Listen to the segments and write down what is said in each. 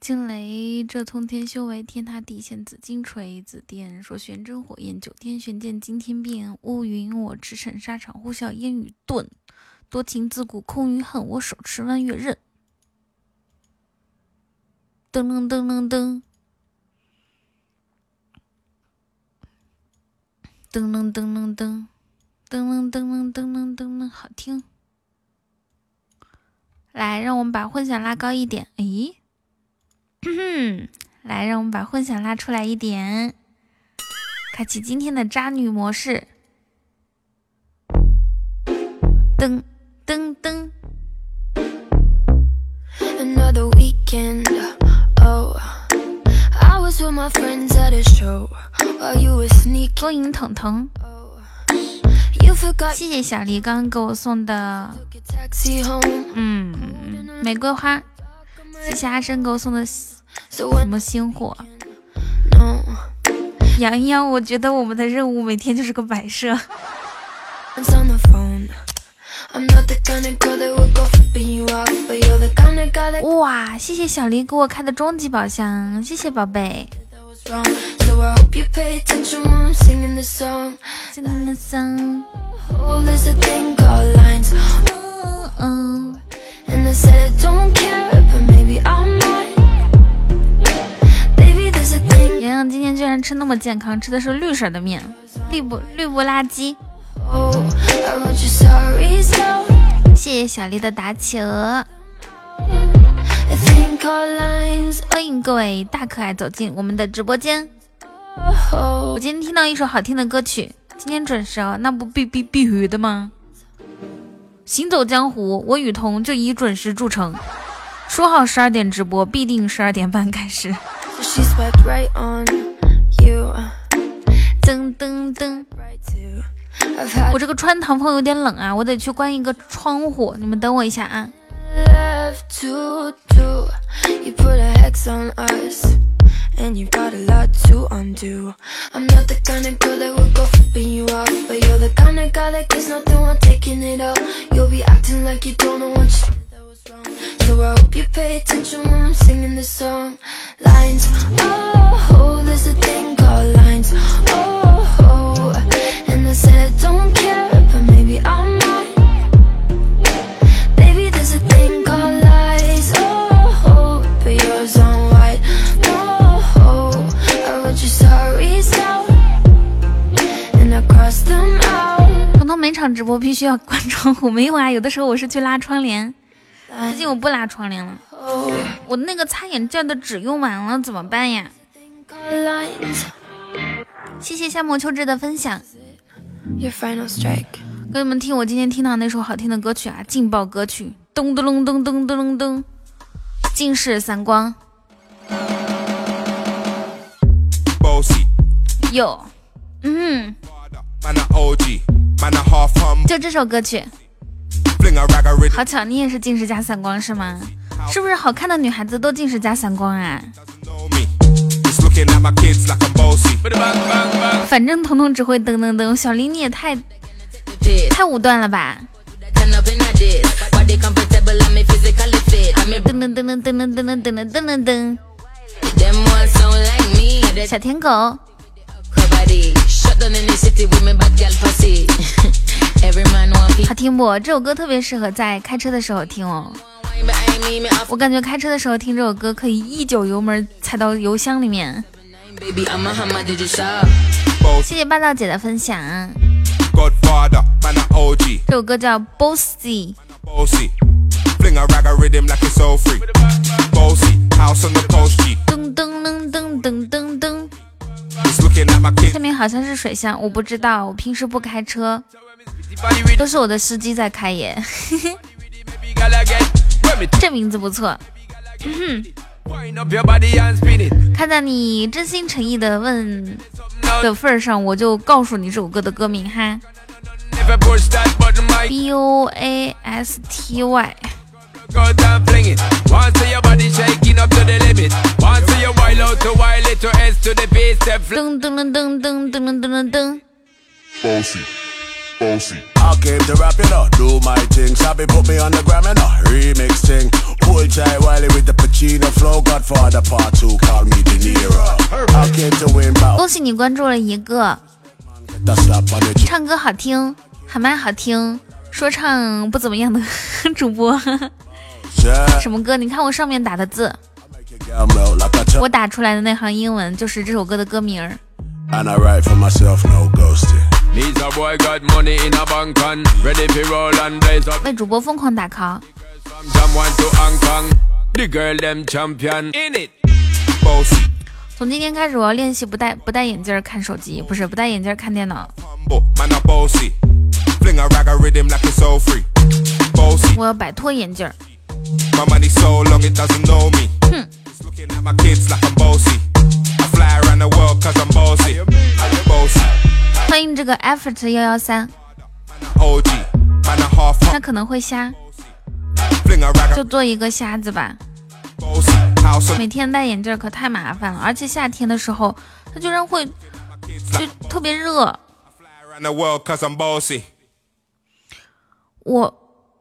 惊雷，这通天修为，天塌地陷，紫金锤，紫电说玄真火焰，九天玄剑惊天变，乌云我驰骋沙场，呼啸烟雨遁，多情自古空余恨，我手持弯月刃。噔噔噔噔噔，噔噔噔噔噔，噔噔噔噔噔噔噔，好听。来，让我们把混响拉高一点。诶咦？来，让我们把混响拉出来一点，开启今天的渣女模式。噔噔噔。恭迎腾腾，谢谢小黎刚刚给我送的，嗯，玫瑰花。谢谢阿生给我送的什么星火？洋洋，我觉得我们的任务每天就是个摆设。哇，谢谢小黎给我开的终极宝箱，谢谢宝贝。洋洋今天居然吃那么健康，吃的是绿色的面，绿不绿不拉几。谢谢小丽的打企鹅，欢迎各位大可爱走进我们的直播间。我今天听到一首好听的歌曲，今天准时哦，那不必必必须的吗？行走江湖，我雨桐就以准时著称。说好十二点直播，必定十二点半开始。噔噔噔！我这个穿堂风有点冷啊，我得去关一个窗户。你们等我一下啊。and you've got a lot to undo. I'm not the kind of girl that would go flipping you off, but you're the kind of guy that gets nothing while taking it all. You'll be acting like you don't know what you So I hope you pay attention when I'm singing this song. Lines, oh, there's a thing called lines, oh, oh. and I said don't care, but maybe I might. Baby, there's a thing called lies, oh, oh but yours on white. 彤彤每场直播必须要关窗户，没有啊，有的时候我是去拉窗帘， 最近我不拉窗帘了，我那个擦眼镜的纸用完了，怎么办呀？谢谢夏末秋至的分享。给你们听我今天听到那首好听的歌曲啊，劲爆歌曲，咚咚咚咚咚咚咚，尽是散光。有，嗯，就这首歌曲，好巧，你也是近视加散光是吗？是不是好看的女孩子都近视加散光啊？反正彤彤只会噔噔噔，小林你也太太武断了吧？噔噔噔噔噔噔噔噔噔噔噔，小舔狗。好听不？这首歌特别适合在开车的时候听哦。我感觉开车的时候听这首歌，可以一脚油门踩到油箱里面。谢谢霸道姐的分享。这首歌叫 Bossy。噔噔噔噔噔噔噔。下面好像是水箱，我不知道，我平时不开车，都是我的司机在开耶。这名字不错，看在你真心诚意的问的份上，我就告诉你这首歌的歌名哈，B O A S T Y。噔噔噔噔噔噔噔噔噔。I came to rap, you know, do my thing. Sabi put me on the gram, you know, remix thing. Hold tight Wiley with the Pacino flow. Godfather part two, call me De Niro. I came to win, but 恭喜你关注了一个唱歌好听、喊麦好听、说唱不怎么样的主播。什么歌？你看我上面打的字.我打出来的那行英文就是这首歌的歌名 I write for myself, no ghosting. 为主播疯狂打 call。从今天开始，我要练习不戴不戴眼镜看手机，不是不戴眼镜看电脑。我要摆脱眼镜。My money so long, it know me. 哼。Looking at my kids like I'm bossy. flier on a world cause I'm bossy. I'm bossy. 欢迎这个 effort 幺幺三，他可能会瞎，就做一个瞎子吧。每天戴眼镜可太麻烦了，而且夏天的时候他居然会就特别热。我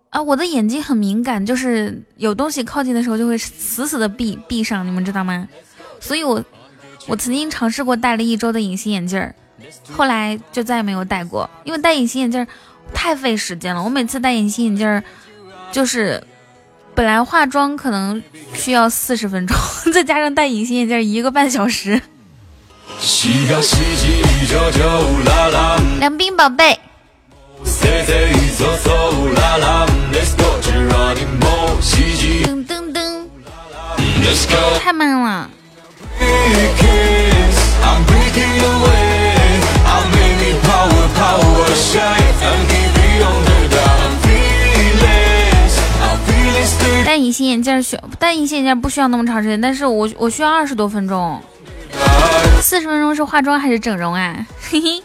啊，我的眼睛很敏感，就是有东西靠近的时候就会死死的闭闭上，你们知道吗？所以我我曾经尝试过戴了一周的隐形眼镜儿。后来就再也没有戴过，因为戴隐形眼镜太费时间了。我每次戴隐形眼镜，就是本来化妆可能需要四十分钟，再加上戴隐形眼镜一个半小时。梁斌宝贝，噔噔噔，太慢了。戴隐形眼镜儿需戴隐形眼镜不需要那么长时间，但是我我需要二十多分钟，四十分钟是化妆还是整容啊？嘿嘿。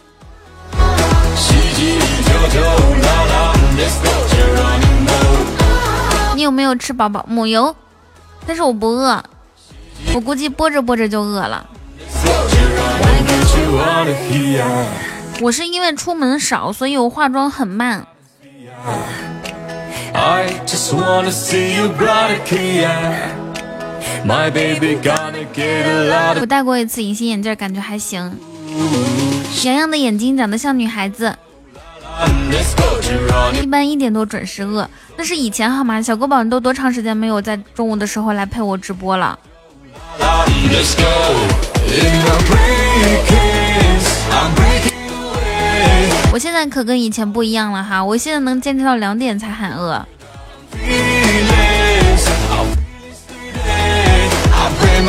你有没有吃饱饱母油？但是我不饿，我估计播着播着就饿了。我是因为出门少，所以我化妆很慢。我戴过一次隐形眼镜，感觉还行。洋洋的眼睛长得像女孩子一般一点多准时饿。那是以前好吗？小哥宝，你都多长时间没有在中午的时候来陪我直播了？我现在可跟以前不一样了哈，我现在能坚持到两点才喊饿。噔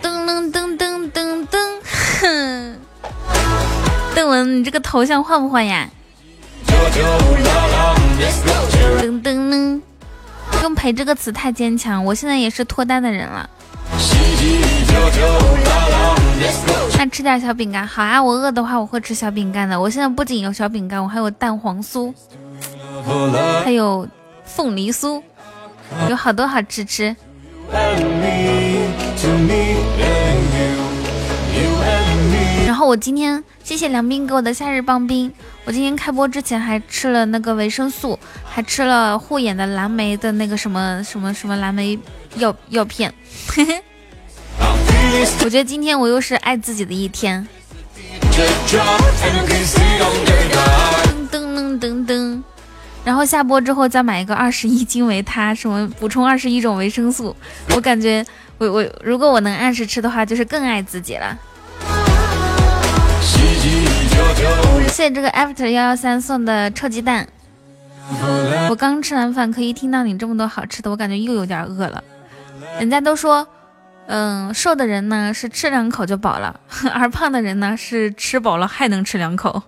噔噔噔噔噔噔，哼！邓文，你这个头像换不换呀？噔噔噔，用“陪”这个词太坚强，我现在也是脱单的人了。那吃点小饼干，好啊！我饿的话，我会吃小饼干的。我现在不仅有小饼干，我还有蛋黄酥，还有凤梨酥，有好多好吃吃。然后我今天谢谢梁斌给我的夏日棒冰，我今天开播之前还吃了那个维生素，还吃了护眼的蓝莓的那个什么什么什么蓝莓药药片。我觉得今天我又是爱自己的一天。噔噔噔噔噔，然后下播之后再买一个二十一金维他，什么补充二十一种维生素。我感觉我我如果我能按时吃的话，就是更爱自己了。谢谢这个 after 幺幺三送的臭鸡蛋。我刚吃完饭，可以听到你这么多好吃的，我感觉又有点饿了。人家都说，嗯，瘦的人呢是吃两口就饱了，而胖的人呢是吃饱了还能吃两口。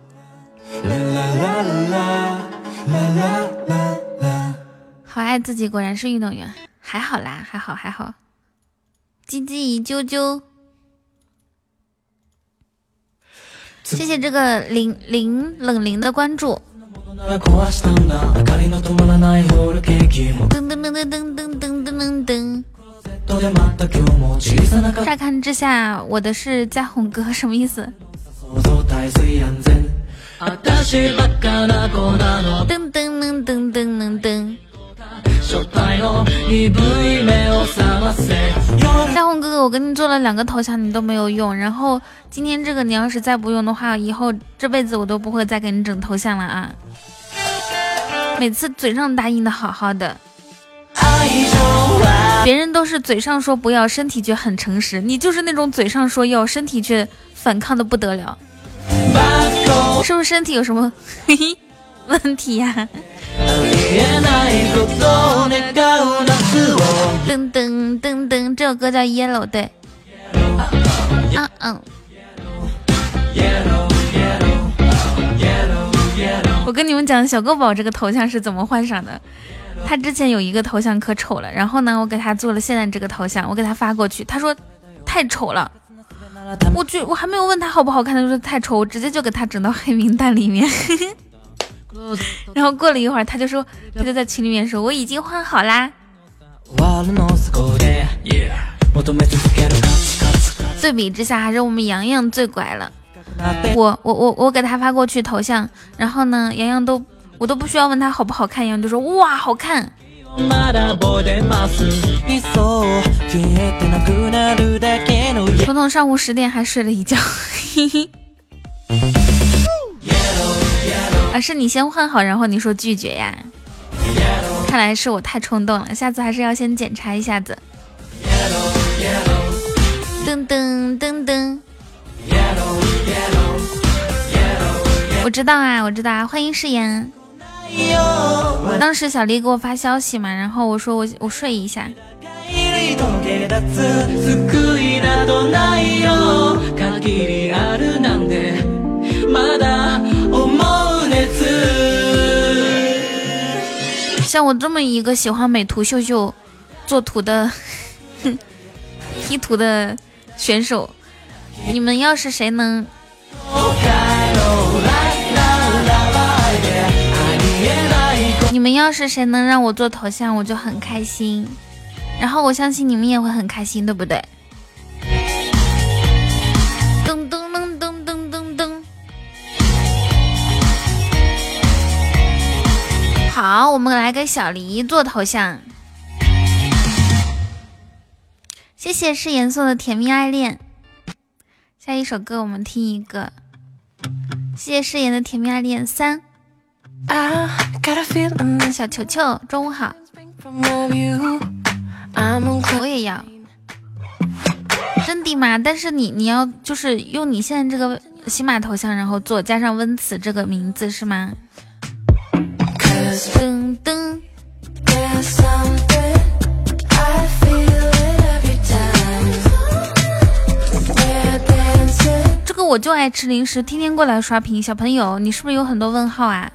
好爱自己，果然是运动员。还好啦，还好还好。唧唧一啾啾，谢谢这个林林冷林的关注。壊したんだ明かりの止まらないホールケーキも噔噔噔噔噔噔噔噔噔。 乍看之下，我的是嘉宏哥，什么意思？噔噔噔噔噔噔噔。大红哥哥，我给你做了两个头像，你都没有用。然后今天这个，你要是再不用的话，以后这辈子我都不会再给你整头像了啊！每次嘴上答应的好好的，别人都是嘴上说不要，身体却很诚实。你就是那种嘴上说要，身体却反抗的不得了，是不是身体有什么 问题呀？噔噔噔噔，这首歌叫 Yellow，对，嗯嗯。我跟你们讲，小狗宝这个头像是怎么换上的。他之前有一个头像可丑了，然后呢，我给他做了现在这个头像，我给他发过去，他说太丑了。我去，我还没有问他好不好看，他说太丑，我直接就给他整到黑名单里面。然后过了一会儿，他就说，他就在群里面说，我已经换好啦。对比之下，还是我们洋洋最乖了。我我我我给他发过去头像，然后呢，洋洋都我都不需要问他好不好看，一样就说哇好看。彤彤上午十点还睡了一觉。嘿 嘿啊，是你先换好，然后你说拒绝呀？看来是我太冲动了，下次还是要先检查一下子。噔噔噔噔，我知道啊，我知道啊，欢迎誓言。当时小黎给我发消息嘛，然后我说我我睡一下。像我这么一个喜欢美图秀秀做图的 P 图的选手，你们要是谁能，你们要是谁能让我做头像，我就很开心。然后我相信你们也会很开心，对不对？噔噔噔噔噔噔噔好，我们来给小黎做头像。谢谢是颜色的甜蜜爱恋。下一首歌我们听一个。谢谢誓言的甜蜜爱恋三。小球球，中午好。我也要。真的吗？但是你你要就是用你现在这个喜马头像，然后做加上温慈这个名字是吗？噔噔，这个我就爱吃零食，天天过来刷屏。小朋友，你是不是有很多问号啊？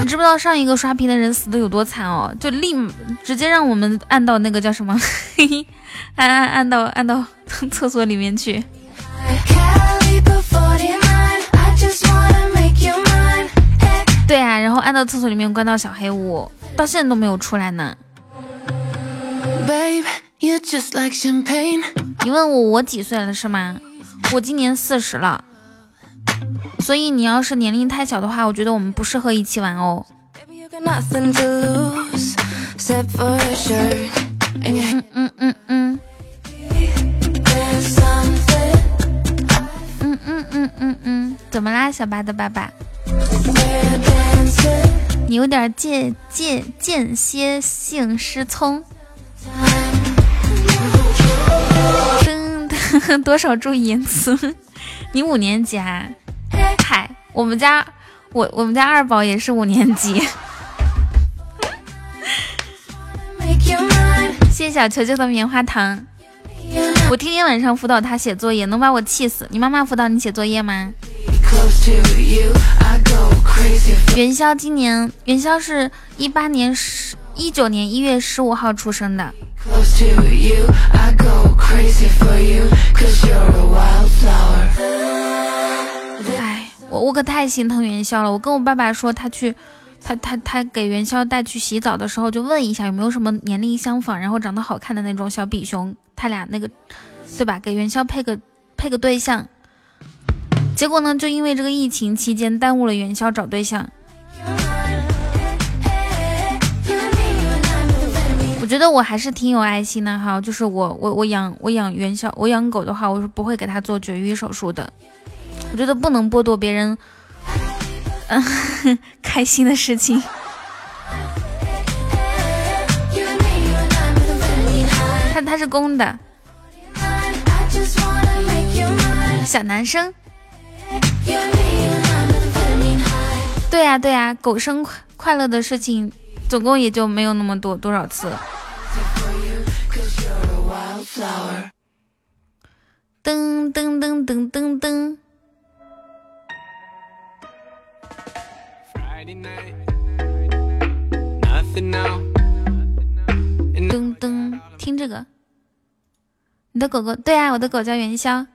你知不知道上一个刷屏的人死的有多惨哦？就立直接让我们按到那个叫什么，按按按到按到 厕所里面去。对啊，然后按到厕所里面关到小黑屋，到现在都没有出来呢。你问我我几岁了是吗？我今年四十了，所以你要是年龄太小的话，我觉得我们不适合一起玩哦。嗯嗯嗯嗯。嗯嗯嗯嗯嗯，怎么啦，小八的爸爸？你有点间间间歇性失聪。噔，多少注意言辞？你五年级啊？嗨，我们家我我们家二宝也是五年级。谢谢小球球的棉花糖。我天天晚上辅导他写作业，能把我气死。你妈妈辅导你写作业吗？元宵今年元宵是一八年十一九年一月十五号出生的。哎，我我可太心疼元宵了。我跟我爸爸说，他去，他他他给元宵带去洗澡的时候，就问一下有没有什么年龄相仿，然后长得好看的那种小比熊，他俩那个，对吧？给元宵配个配个对象。结果呢，就因为这个疫情期间耽误了元宵找对象。我觉得我还是挺有爱心的哈，就是我我我养我养元宵，我养狗的话，我是不会给它做绝育手术的。我觉得不能剥夺别人嗯 开心的事情。他他是公的，小男生。对呀对呀，狗生快快乐的事情，总共也就没有那么多多少次。噔噔噔噔噔噔。噔噔，听这个。你的狗狗对啊，我的狗叫元宵。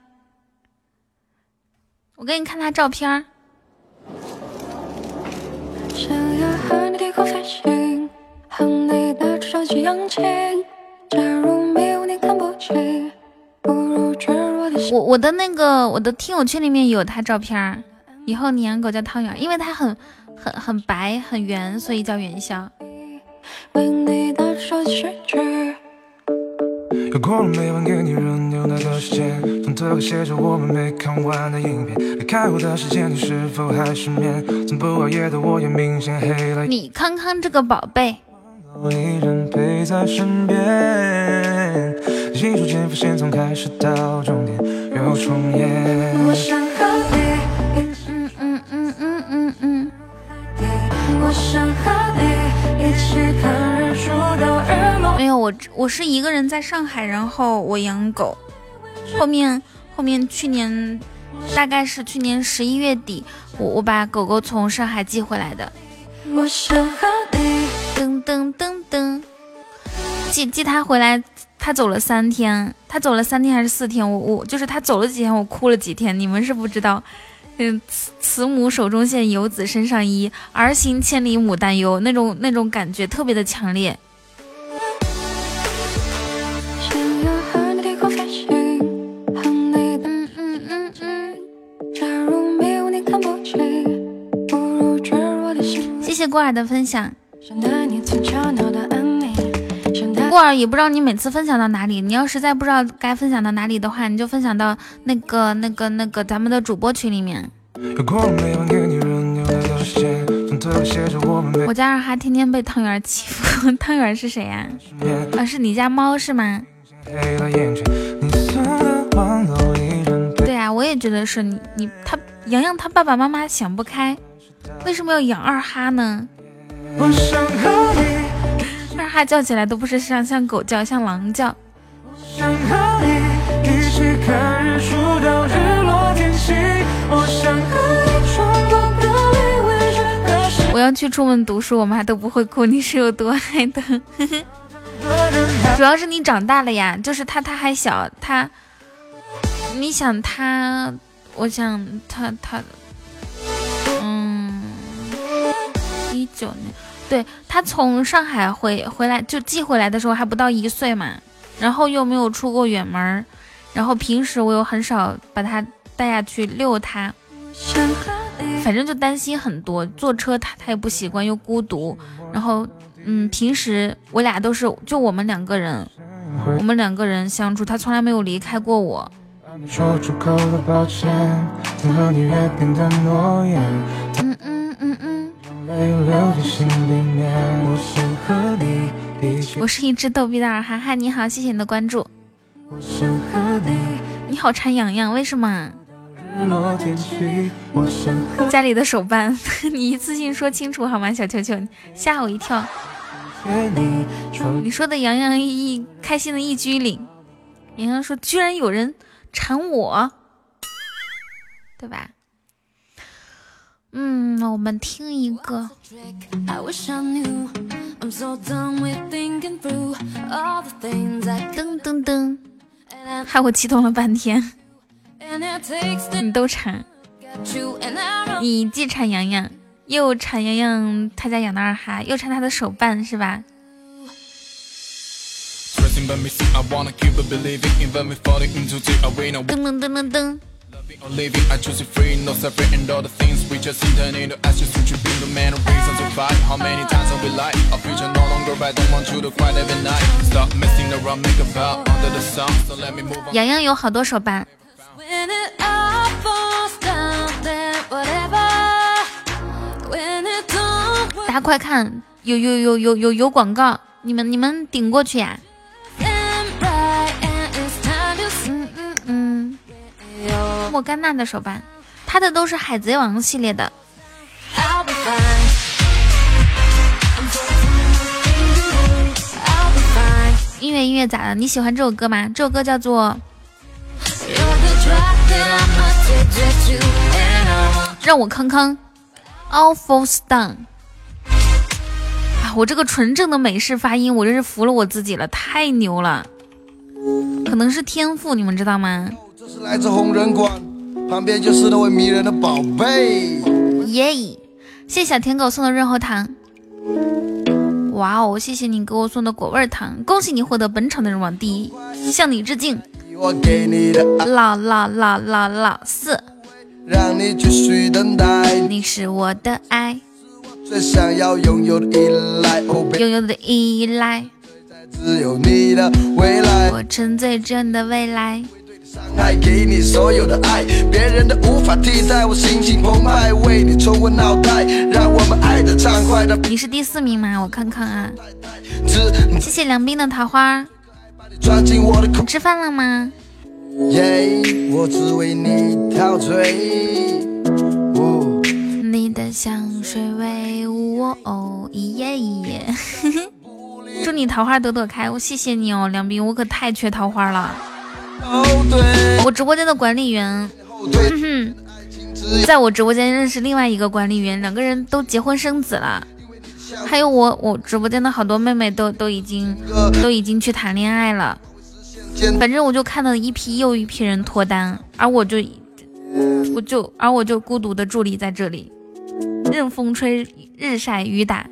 我给你看它照片儿。我我的那个我的听友群里面有它照片儿。以后你养狗叫汤圆，因为它很很很白很圆，所以叫元宵。又过了每晚给你热牛奶的时间，从特和写着我们没看完的影片。离开我的时间，你是否还失眠？从不熬夜的我也明显黑了。你康康这个宝贝。一人陪在身边，细数间发现从开始到终点又重演。我想和你，没有我，我是一个人在上海，然后我养狗。后面后面去年大概是去年十一月底，我我把狗狗从上海寄回来的。我想和你，噔噔噔噔，寄寄他回来，他走了三天，他走了三天还是四天？我我就是他走了几天，我哭了几天。你们是不知道，嗯，慈慈母手中线，游子身上衣，儿行千里母担忧，那种那种感觉特别的强烈。谢谢过儿的分享。过也不知道你每次分享到哪里，你要实在不知道该分享到哪里的话，你就分享到那个那个那个咱们的主播群里面。我家二哈天天被汤圆欺负，汤圆是谁呀？啊，是你家猫是吗？对啊，我也觉得是你你他洋洋他爸爸妈妈想不开。为什么要养二哈呢？二哈叫起来都不是像像狗叫，像狼叫。我要去出门读书，我妈都不会哭。你是有多爱的？主要是你长大了呀，就是他他还小，他，你想他，我想他他。嗯一九年，对他从上海回回来就寄回来的时候还不到一岁嘛，然后又没有出过远门，然后平时我又很少把他带下去遛他，反正就担心很多。坐车他他也不习惯，又孤独。然后嗯，平时我俩都是就我们两个人，我们两个人相处，他从来没有离开过我。嗯嗯嗯嗯。我是一只逗比的二哈哈，你好，谢谢你的关注。你好馋洋洋，为什么？家里的手办，你一次性说清楚好吗？小球球，吓我一跳。你说的洋洋一开心的一鞠躬。洋洋说，居然有人馋我，对吧？嗯，我们听一个。噔噔噔，害我激动了半天。你都馋，你既馋洋洋，又馋洋洋他家养的二哈，又馋他的手办，是吧？噔噔噔噔噔。洋洋有好多首吧。大家快看，有有有有有有广告，你们你们顶过去呀。莫甘娜的手办，她的都是海贼王系列的。音乐音乐咋了？你喜欢这首歌吗？这首歌叫做让我康康。all falls down 啊，我这个纯正的美式发音，我真是服了我自己了，太牛了，可能是天赋，你们知道吗？这是来自红人馆，旁边就是那位迷人的宝贝。耶、谢谢小舔狗送的润喉糖。哇哦，谢谢你给我送的果味糖，恭喜你获得本场的人网第一，向你致敬。我给你的，老老老老老四，让你继续等待，你是我的爱，最想要拥有的依赖。哦，拥有的依赖，只有你的未来，我沉醉着你的未来。伤害给你所有的爱，别人的无法替代。我心情澎湃，为你冲昏脑袋，让我们爱的畅快的。你是第四名吗？我看看啊。谢谢梁斌的桃花，你吃饭了吗？耶，我只为你陶醉。哦你的香水味我哦，一耶一耶。祝你桃花朵朵开，我谢谢你哦，梁斌，我可太缺桃花了。我直播间的管理员，哼哼，在我直播间认识另外一个管理员，两个人都结婚生子了。还有我，我直播间的好多妹妹都都已经都已经去谈恋爱了。反正我就看到一批又一批人脱单，而我就我就而我就孤独的伫立在这里，任风吹，日晒雨打。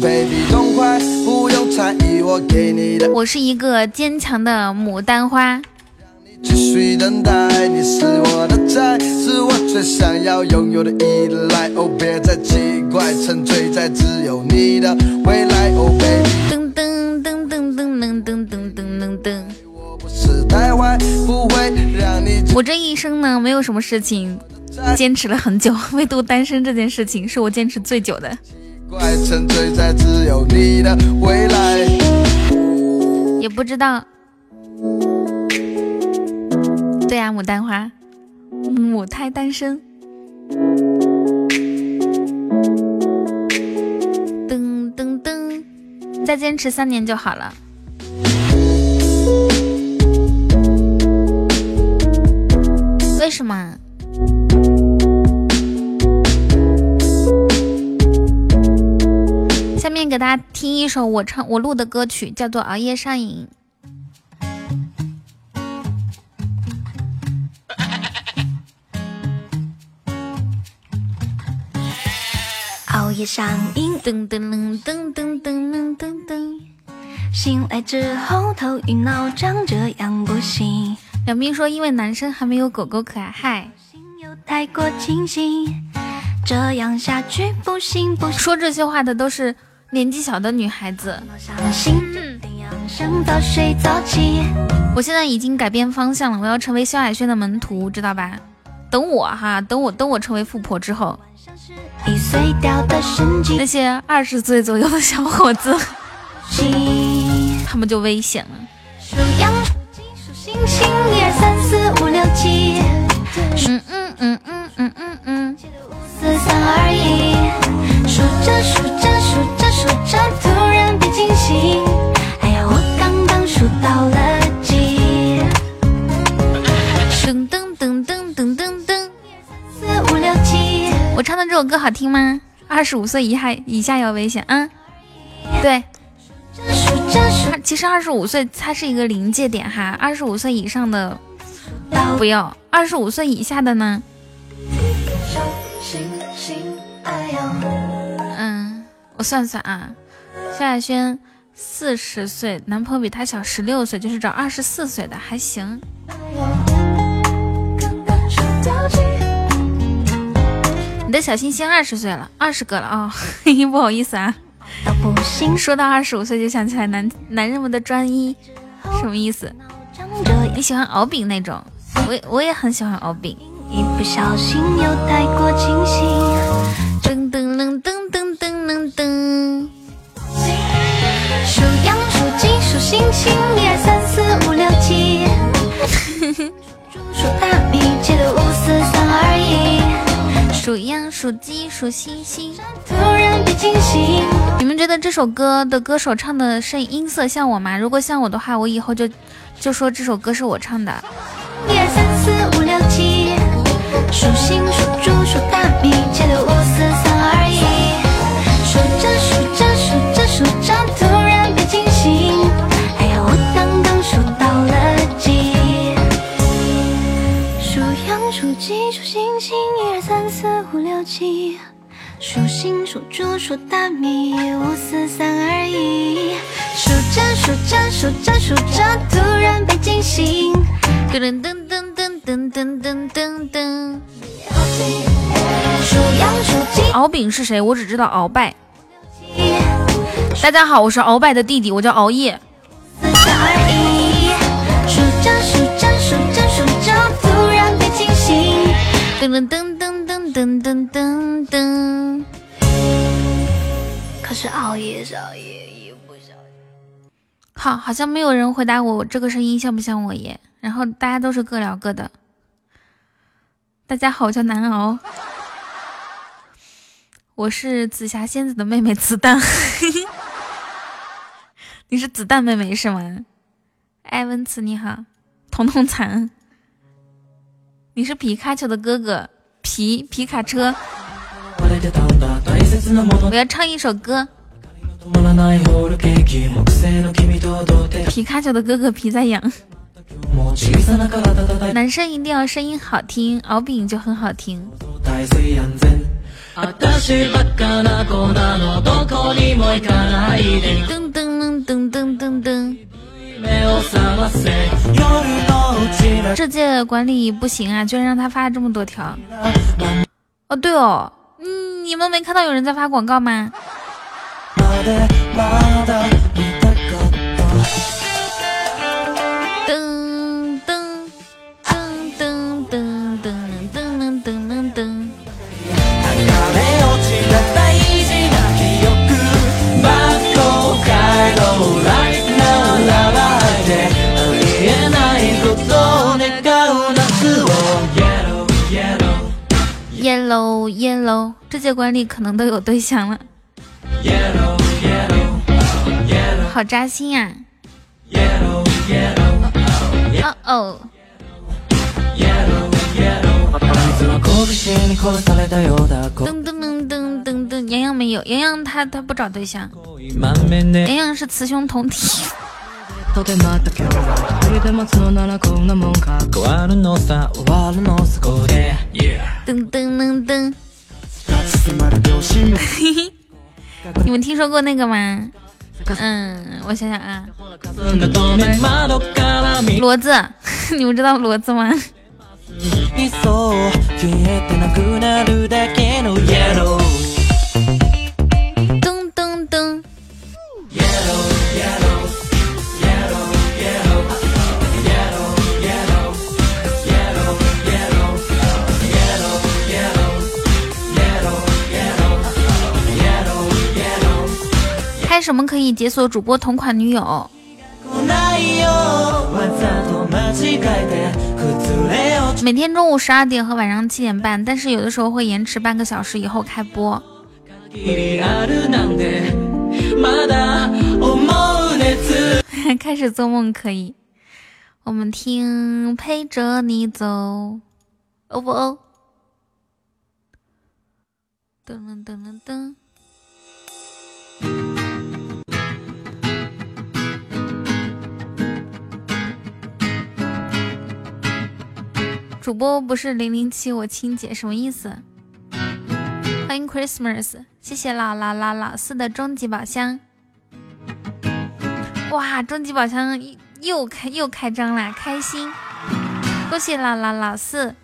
，baby，痛快，不用猜疑，我给你的我是一个坚强的牡丹花，继续等待。你是我的债，是我最想要拥有的依赖。哦，别再奇怪，沉醉在只有你的未来。哦，baby，噔噔噔噔噔噔噔噔噔噔噔。我不是太坏，不会让你我这一生呢，没有什么事情坚持了很久，唯独单身这件事情是我坚持最久的。怪，沉醉在只有你的未来。也不知道。对呀、牡丹花，母胎单身。噔噔噔，再坚持三年就好了。为什么？下面给大家听一首我唱我录的歌曲，叫做《熬夜上瘾》。熬夜上瘾，噔噔噔噔噔噔噔噔。醒来之后头晕脑胀，这样不行。梁斌说，因为男生还没有狗狗可爱。嗨，心又太过清醒，这样下去不行不行。说这些话的都是年纪小的女孩子。我相信决定养生，早睡早起。我现在已经改变方向了，我要成为萧亚轩的门徒，知道吧？等我哈，等我等我成为富婆之后，那些二十岁左右的小伙子，他们就危险了。嗯嗯嗯嗯嗯嗯嗯，五四三二一。数着数着数着数着，我唱的这首歌好听吗？二十五岁以下以下要危险啊！对，其实二十五岁它是一个临界点哈，二十五岁以上的不要，二十五岁以下的呢，嗯，我算算啊，萧亚轩四十岁，男朋友比她小十六岁，就是找二十四岁的，还行。你的小星星二十岁了，二十个了啊、嘿嘿，不好意思啊。到不行，说到二十五岁就想起来男男人们的专一，什么意思？你喜欢敖丙那种，我也我也很喜欢敖丙。一不小心又太过清醒。噔噔噔噔噔噔噔噔，数羊数鸡数星星，一二三四五六七。数大米，记得五四三二一。数羊数鸡数星星。你们觉得这首歌的歌手唱的声音色像我吗？如果像我的话，我以后就就说这首歌是我唱的。一二三四五六七。数星数猪数大米，记得五四五六七。数星数猪数大米，五四三二一。数着数着数着数着，突然被惊醒。噔噔噔噔噔噔噔噔噔噔。数羊数鸡敖丙是谁？我只知道鳌拜。大家好，我是鳌拜的弟弟，我叫熬夜。四三二一，数着数着数着数着，突然被惊醒。噔噔噔噔噔噔噔噔。可是熬夜是熬夜，也不是熬夜。好，好像没有人回答我，这个声音像不像我耶？然后大家都是各聊各的。大家好，我叫南敖，我是紫霞仙子的妹妹子弹。你是子弹妹妹是吗？艾文茨你好，彤彤惨。你是皮卡丘的哥哥，皮皮卡车。我要唱一首歌。皮卡丘的哥哥皮在痒。男生一定要声音好听，敖丙就很好听。噔噔噔噔噔噔。这届管理不行啊，居然让他发了这么多条。哦，对哦，嗯，你们没看到有人在发广告吗？Yellow 这届管理可能都有对象了，好扎心呀、哦哦，噔噔噔噔噔噔，洋洋没有，洋洋他他不找对象，洋洋是雌雄同体。とてまた今日は一人で待つのならこんなもんか変わるのさ終わるのそこで Yeah 噔噔噔噔，你们听说过那个吗？嗯，我想想啊，霞んだ透明窓から見骡子，你们知道骡子吗？ 开什么可以解锁主播同款女友？来ないよわざと間違えて崩れ落ち每天中午十二点和晚上七点半，但是有的时候会延迟半个小时以后开播。限りあるなんてまだ思う熱开始做梦可以，我们听陪着你走，哦不哦，噔噔噔噔噔。 主播不是零零七，我亲姐什么意思？欢迎 Christmas，谢谢老老老老四的终极宝箱。哇，终极宝箱又开又开张了，开心！恭喜老老老四。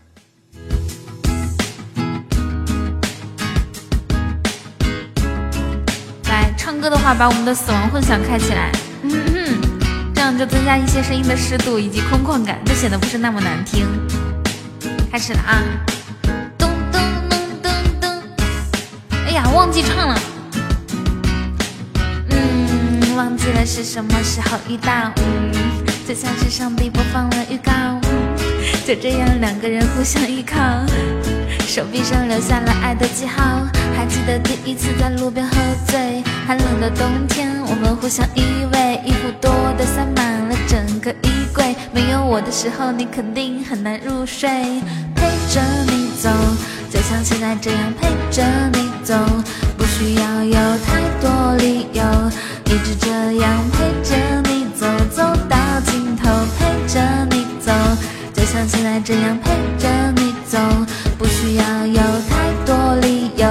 来唱歌的话，把我们的死亡混响开起来，这样就增加一些声音的湿度以及空旷感，就显得不是那么难听。开始了啊！咚咚咚咚咚！哎呀，忘记唱了。嗯，忘记了是什么时候遇到，嗯，就像是上帝播放了预告，就这样两个人互相依靠，手臂上留下了爱的记号。还记得第一次在路边喝醉，寒冷的冬天，我们互相依偎，衣服多的塞满个衣柜。没有我的时候，你肯定很难入睡。陪着你走，就像现在这样陪着你走，不需要有太多理由，一直这样陪着你走，走到尽头。陪着你走，就像现在这样陪着你走，不需要有太多理由，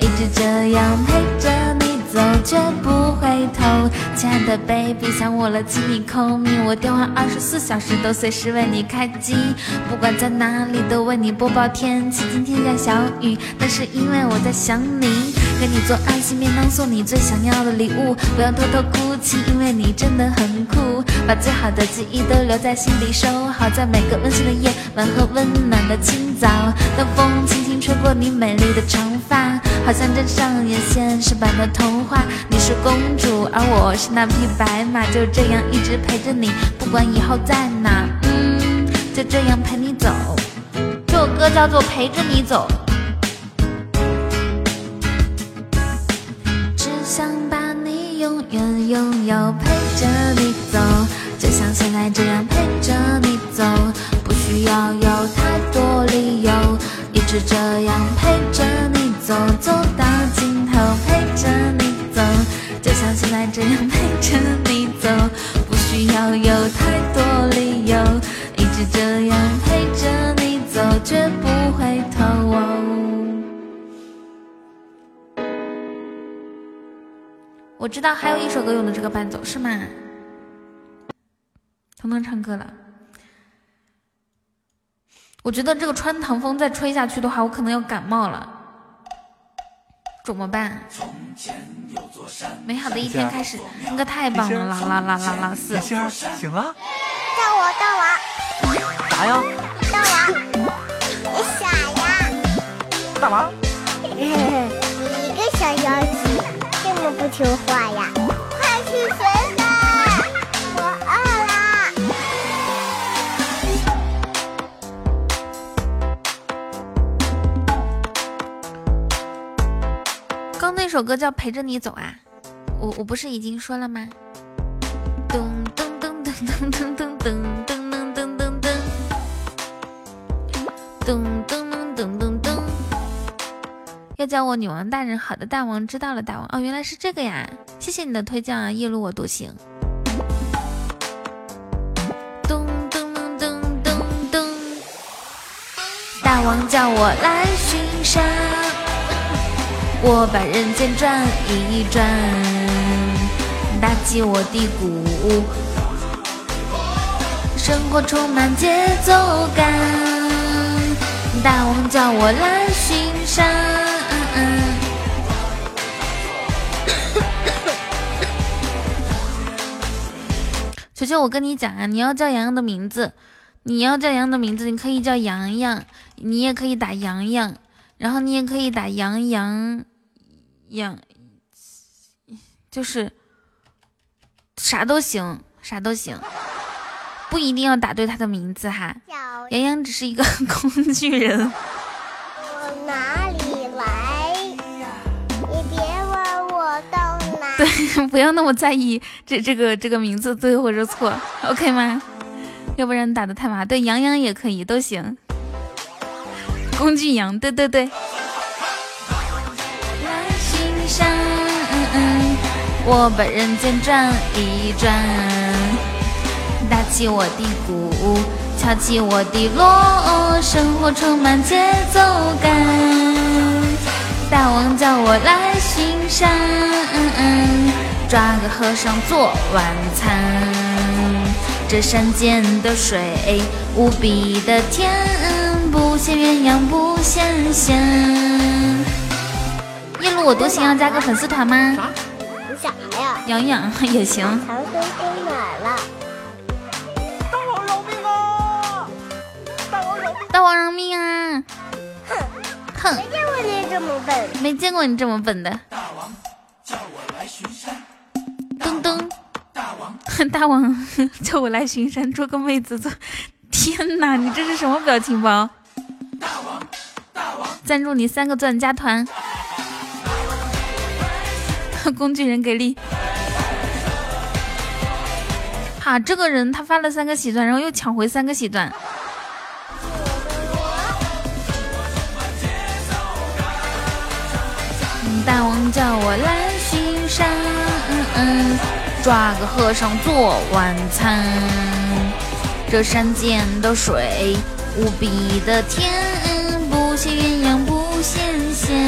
一直这样陪着你走，绝不回头。亲爱的 baby，想我了，请你 call me，我电话二十四小时都随时为你开机，不管在哪里都为你播报天气。今天下小雨，那是因为我在想你，给你做爱心便当，送你最想要的礼物，不要偷偷哭泣，因为你真的很酷，把最好的记忆都留在心里，收好在每个温馨的夜晚和温暖的清早。当风轻吹过你美丽的长发，好像真上演现实版的童话。你是公主，而我是那匹白马，就这样一直陪着你，不管以后在哪，嗯，就这样陪你走。这首歌叫做《陪着你走》。只想把你永远拥有，陪着你走，就像现在这样陪着你走，不需要有太，一直这样陪着你走，走到尽头，陪着你走，就像现在这样陪着你走，不需要有太多理由，一直这样陪着你走，绝不回头。我知道还有一首歌用的这个伴奏是吗？彤彤唱歌了。我觉得这个穿堂风再吹下去的话，我可能要感冒了，怎么办？美好的一天开始，那个太棒了，啦啦啦啦啦四。醒了，到我大王啥呀？大王，你傻呀？大王，你一个小妖精，这么不听话呀？快去这首歌叫《陪着你走》啊，我我不是已经说了吗？噔噔噔噔噔噔噔噔噔噔噔噔噔，噔噔噔噔噔噔。要叫我女王大人，好的，大王知道了，大王哦，原来是这个呀，谢谢你的推荐啊，夜路我独行。噔噔噔噔噔噔，大王叫我来巡山。我把人间转一转，打击我的鼓，生活充满节奏感。大王叫我来巡山，球球，我跟你讲啊，你要叫洋洋的名字，你要叫洋洋的名字，你可以叫洋洋，你也可以打洋洋，然后你也可以打洋洋。杨，就是啥都行，啥都行，不一定要打对他的名字哈。杨洋洋只是一个工具人。我哪里来？你别问我到哪。对，不要那么在意这这个这个名字对或者错，OK 吗？要不然打的太麻。对，杨洋也可以，都行。工具羊，对对对。来巡山，我把人间转一转，打起我的鼓，敲起我的锣，生活充满节奏感。大王叫我来巡山，抓个和尚做晚餐。这山间的水无比的甜，不羡鸳鸯不羡仙。夜路我独行要加个粉丝团吗？你啥呀？养养也行。唐僧去哪儿了？大王饶命啊！大王饶命！大王饶命啊！哼哼，没见过你这么笨。没见过你这么笨的。大王叫我来巡山噔噔，大王，大王叫我来巡山捉个妹子做。天哪，你这是什么表情包？大王，大王，赞助你三个钻加团。工具人给力。哈，这个人他发了三个喜钻，然后又抢回三个喜钻。大王叫我来巡山，抓个和尚做晚餐。这山涧的水无比的甜，不羡鸳鸯不羡仙。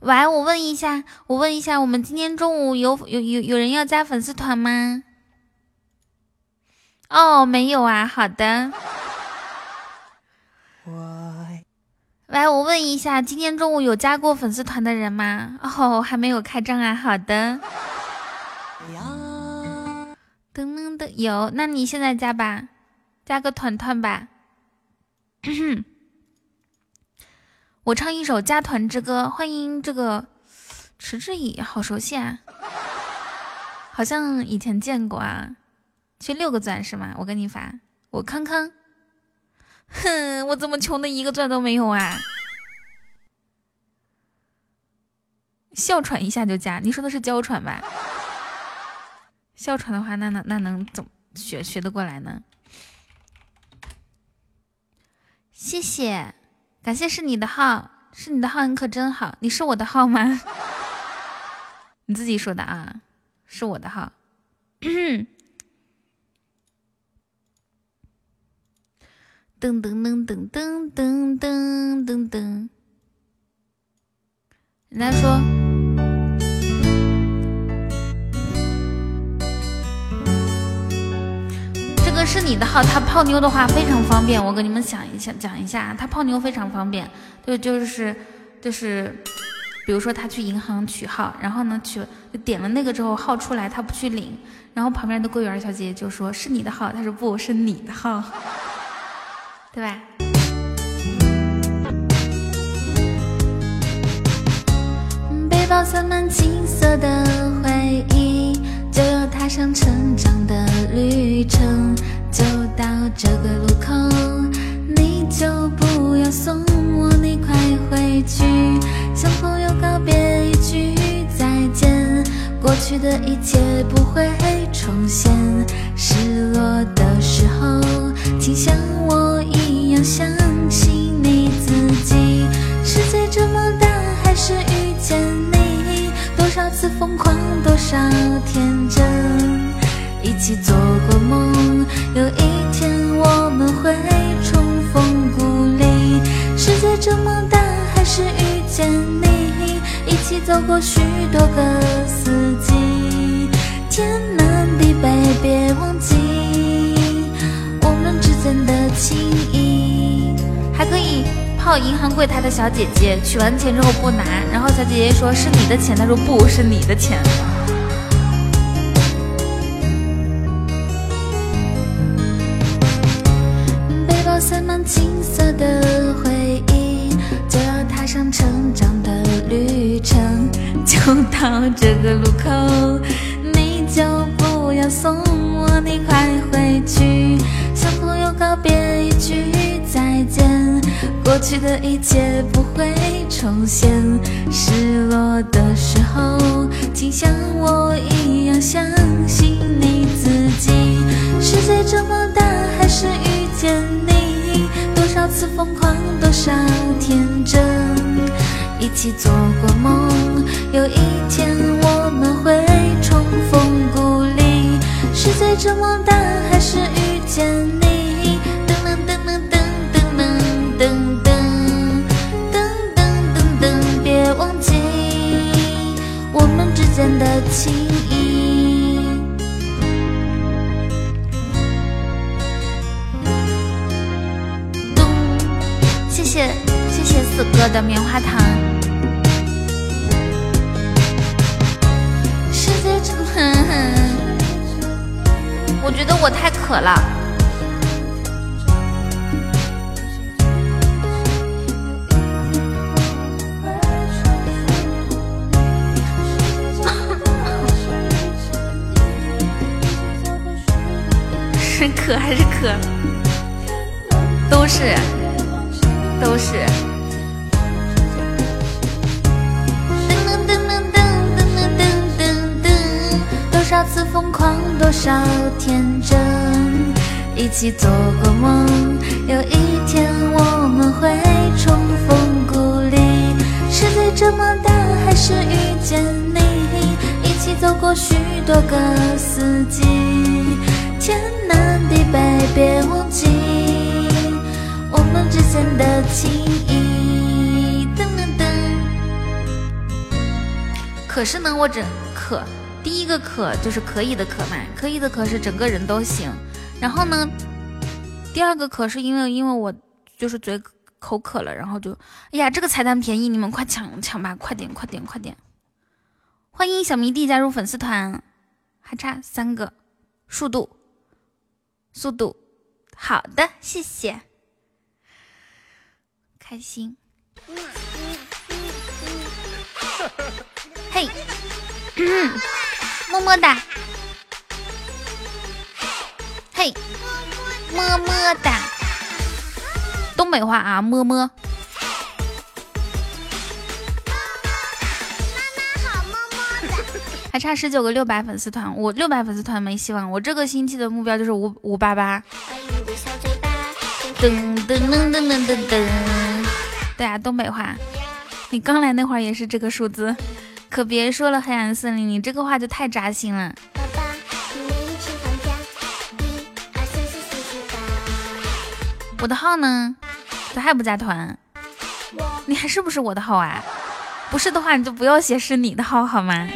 喂，我问一下，我问一下，我们今天中午有有有有人要加粉丝团吗？哦，没有啊，好的。喂，我问一下，今天中午有加过粉丝团的人吗？哦，还没有开张啊。好的。噔噔噔，有，那你现在加吧，加个团团吧。我唱一首《加团之歌》，欢迎这个迟志乙，好熟悉啊，好像以前见过啊。缺六个钻是吗？我给你发，我康康。哼，我怎么穷的一个钻都没有啊？哮喘一下就加，你说的是娇喘吧？哮喘的话，那能那能怎么学学得过来呢？谢谢，感谢是你的号，是你的号，你可真好。你是我的号吗？你自己说的啊，是我的号。噔噔噔噔噔噔噔噔噔，人家说是你的号，他泡妞的话非常方便。我跟你们讲一下，讲一下，他泡妞非常方便，就就是就是，比如说他去银行取号，然后呢取就点了那个之后号出来，他不去领，然后旁边的柜员小姐姐就说是你的号，他说不是你的号。对吧？背包塞满青涩的回忆，踏上成长的旅程。就到这个路口，你就不要送我，你快回去，向朋友告别一句再见。过去的一切不会重现，失落的时候，请像我一样相信你自己。世界这么大，还是遇，次疯狂，多少天真，一起做过梦，有一天我们会重逢故里。世界这么大，还是遇见你。一起走过许多个四季，天南地北，别忘记我们之间的情谊。还可以泡银行柜台的小姐姐，取完钱之后不拿，然后小姐姐说是你的钱，她说不是你的钱。背包塞满青涩的回忆，就要踏上成长的。旅程就到这个路口，你就不要送我，你快回去，向朋友告别一句再见。过去的一切不会重现，失落的时候，请像我一样相信你自己。世界这么大，还是遇见你，多少次疯狂，多少天真。一起做过梦，有一天我们会重逢故里。世界这么大，还是遇见你。间的情谊谢谢谢谢四哥的棉花糖。世界 我觉得我太渴了。可还是渴？都是，都是。噔噔噔噔噔噔噔噔噔，多少次疯狂，多少天真，一起做过梦，有一天我们会重逢故里。世界这么大，还是遇见你，一起走过许多个四季。天南地北，别忘记我们之间的情谊。噔噔噔。可是呢，我只可第一个可就是可以的可嘛，可以的可是整个人都行。然后呢，第二个可是因为因为我就是嘴口渴了，然后就哎呀，这个彩蛋便宜，你们快抢抢吧，快点快点快点！欢迎小迷弟加入粉丝团，还差三个，速度。速度，好的，谢谢，开心。嘿，么么哒，嘿，么么哒，东北话啊，么么。还差十九个六百粉丝团，我六百粉丝团没希望。我这个星期的目标就是五五八八。噔噔噔噔噔噔噔。对啊，东北话。你刚来那会儿也是这个数字，可别说了，黑暗森林，你这个话就太扎心了。我的号呢？咋还不加团？你还是不是我的号啊？不是的话，你就不要写是你的号好吗？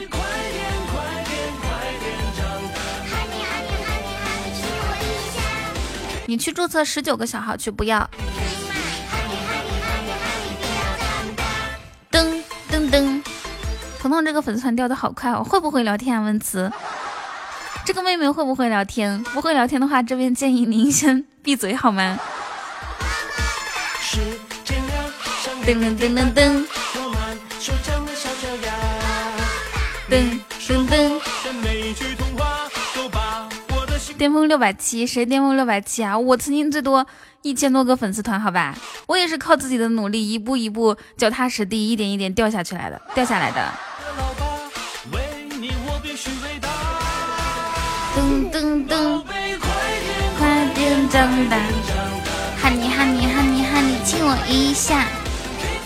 你去注册十九个小号去，不要。噔噔噔，彤彤这个粉丝团掉的好快哦，会不会聊天啊？文慈，这个妹妹会不会聊天？不会聊天的话，这边建议您先闭嘴好吗？噔噔噔噔噔，噔巅峰六百七，谁巅峰六百七啊？我曾经最多一千多个粉丝团，好吧，我也是靠自己的努力，一步一步脚踏实地，一点一点掉下去来的，掉下来的。噔噔噔，快点长大，哈尼哈尼哈尼哈尼，亲我一下。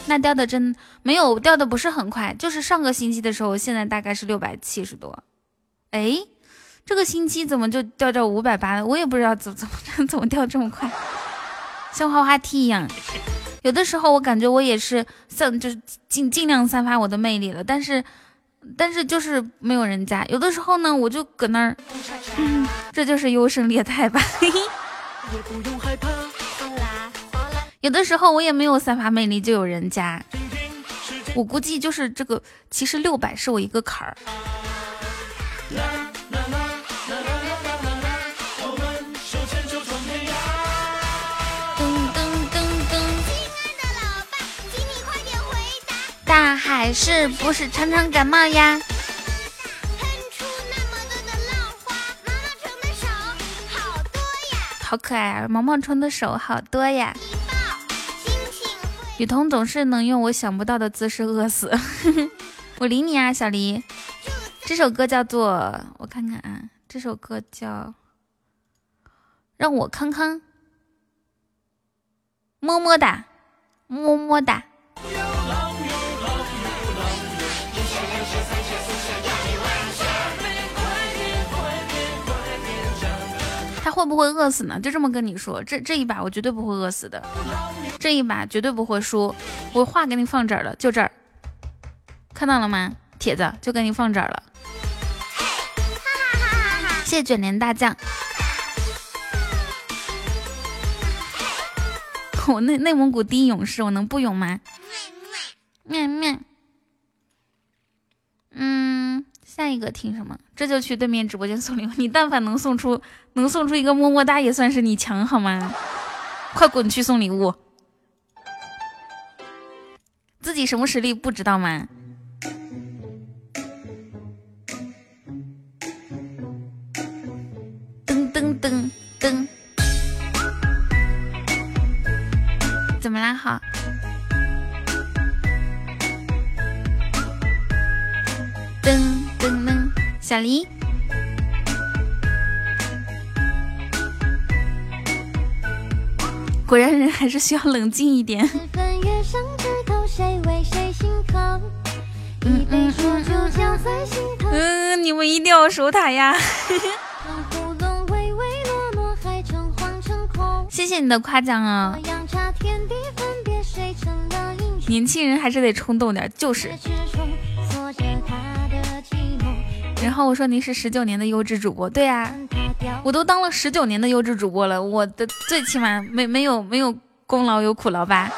那掉的真没有掉的不是很快，就是上个星期的时候，现在大概是六百七十多。哎。这个星期怎么就掉到五百八了？我也不知道怎怎么 怎么掉这么快，像滑滑梯一样。有的时候我感觉我也是散，就是尽尽量散发我的魅力了，但是但是就是没有人加。有的时候呢，我就搁那儿，这就是优胜劣汰吧。有的时候我也没有散发魅力，就有人加。我估计就是这个，其实六百是我一个坎儿。大海是不是常常感冒呀？好可爱啊！毛毛虫的手好多呀。雨桐总是能用我想不到的姿势饿死。我理你啊，小黎。这首歌叫做……我看看啊，这首歌叫……让我康康，么么哒，么么哒。会不会饿死呢？就这么跟你说，这这一把我绝对不会饿死的，这一把绝对不会输。我话给你放这儿了，就这儿，看到了吗？铁子就给你放这儿了。谢谢卷帘大将。我内内蒙古第一勇士，我能不勇吗？面面。嗯，下一个听什么？这就去对面直播间送礼物。你但凡能送出，能送出一个么么哒，也算是你强好吗？快滚去送礼物！自己什么实力不知道吗？噔噔噔噔，怎么啦？好。噔噔噔，小黎，果然人还是需要冷静一点。嗯嗯嗯，你们一定要守塔呀！谢谢你的夸奖啊！年轻人还是得冲动点，就是。然后我说您是十九年的优质主播，对呀，我都当了十九年的优质主播了，我的最起码没没有没有功劳有苦劳吧？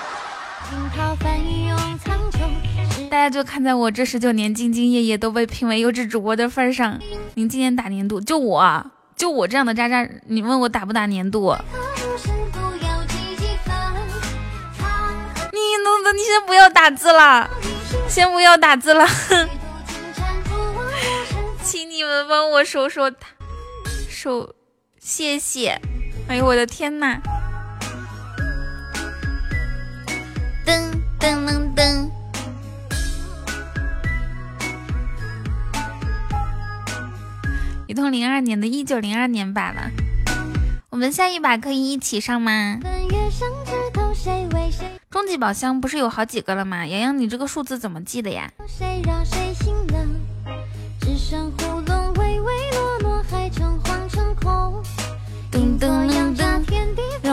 大家就看在我这十九年兢兢业业都被评为优质主播的份上，您今年打年度，就我就我这样的渣渣，你问我打不打年度？你能的，你先不要打字了，先不要打字了。请你们帮我收收他，收，谢谢。哎呦我的天呐！噔噔噔噔，一通零二年的一九零二年版了。我们下一把可以一起上吗？终极宝箱不是有好几个了吗？洋洋，你这个数字怎么记的呀？只剩囫囵，唯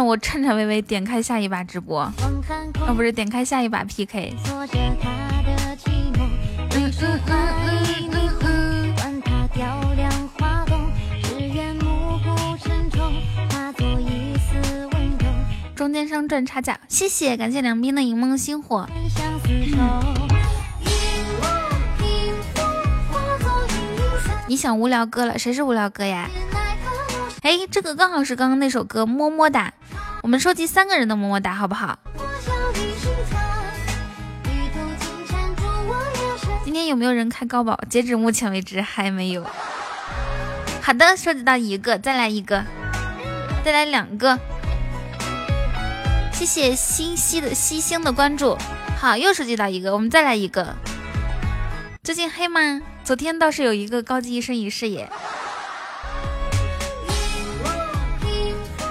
我颤颤巍巍点开下一把直播，啊不是点开下一把 PK。中间商赚差价，谢谢，感谢梁斌的荧梦星火。你想无聊哥了？谁是无聊哥呀？哎，这个刚好是刚刚那首歌么么哒。我们收集三个人的么么哒，好不好？今天有没有人开高保？截止目前为止还没有。好的，收集到一个，再来一个，再来两个。谢谢星星的星星的关注。好，又收集到一个，我们再来一个。最近黑吗？昨天倒是有一个高级一生一世耶，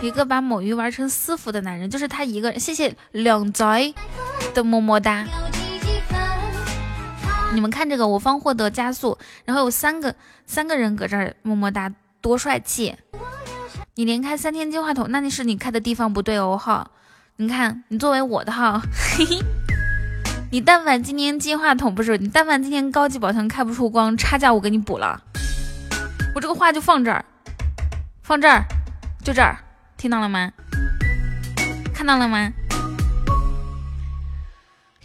一个把某鱼玩成私服的男人，就是他一个人。谢谢两仔的么么哒。你们看这个，我方获得加速，然后有三个三个人搁这儿么么哒，多帅气！你连开三天金话筒，那你是你开的地方不对哦哈。你看，你作为我的号，嘿嘿。你但凡今天金话筒不是你，但凡今天高级宝箱开不出光，差价我给你补了。我这个话就放这儿，放这儿，就这儿，听到了吗？看到了吗？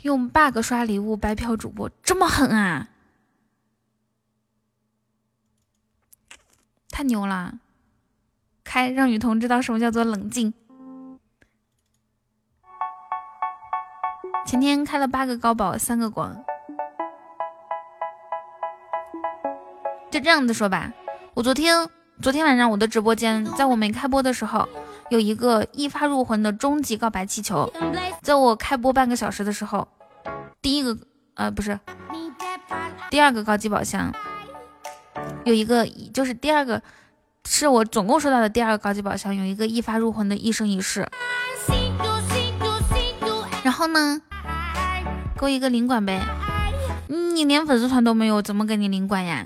用 bug 刷礼物白嫖主播，这么狠啊！太牛了！开让雨桐知道什么叫做冷静。前天开了八个高保，三个光。就这样子说吧，我昨天昨天晚上我的直播间，在我没开播的时候，有一个一发入魂的终极告白气球。在我开播半个小时的时候，第一个呃不是，第二个高级宝箱，有一个就是第二个是我总共收到的第二个高级宝箱，有一个一发入魂的一生一世。然后呢？给我一个领馆呗！你连粉丝团都没有，怎么给你领馆呀？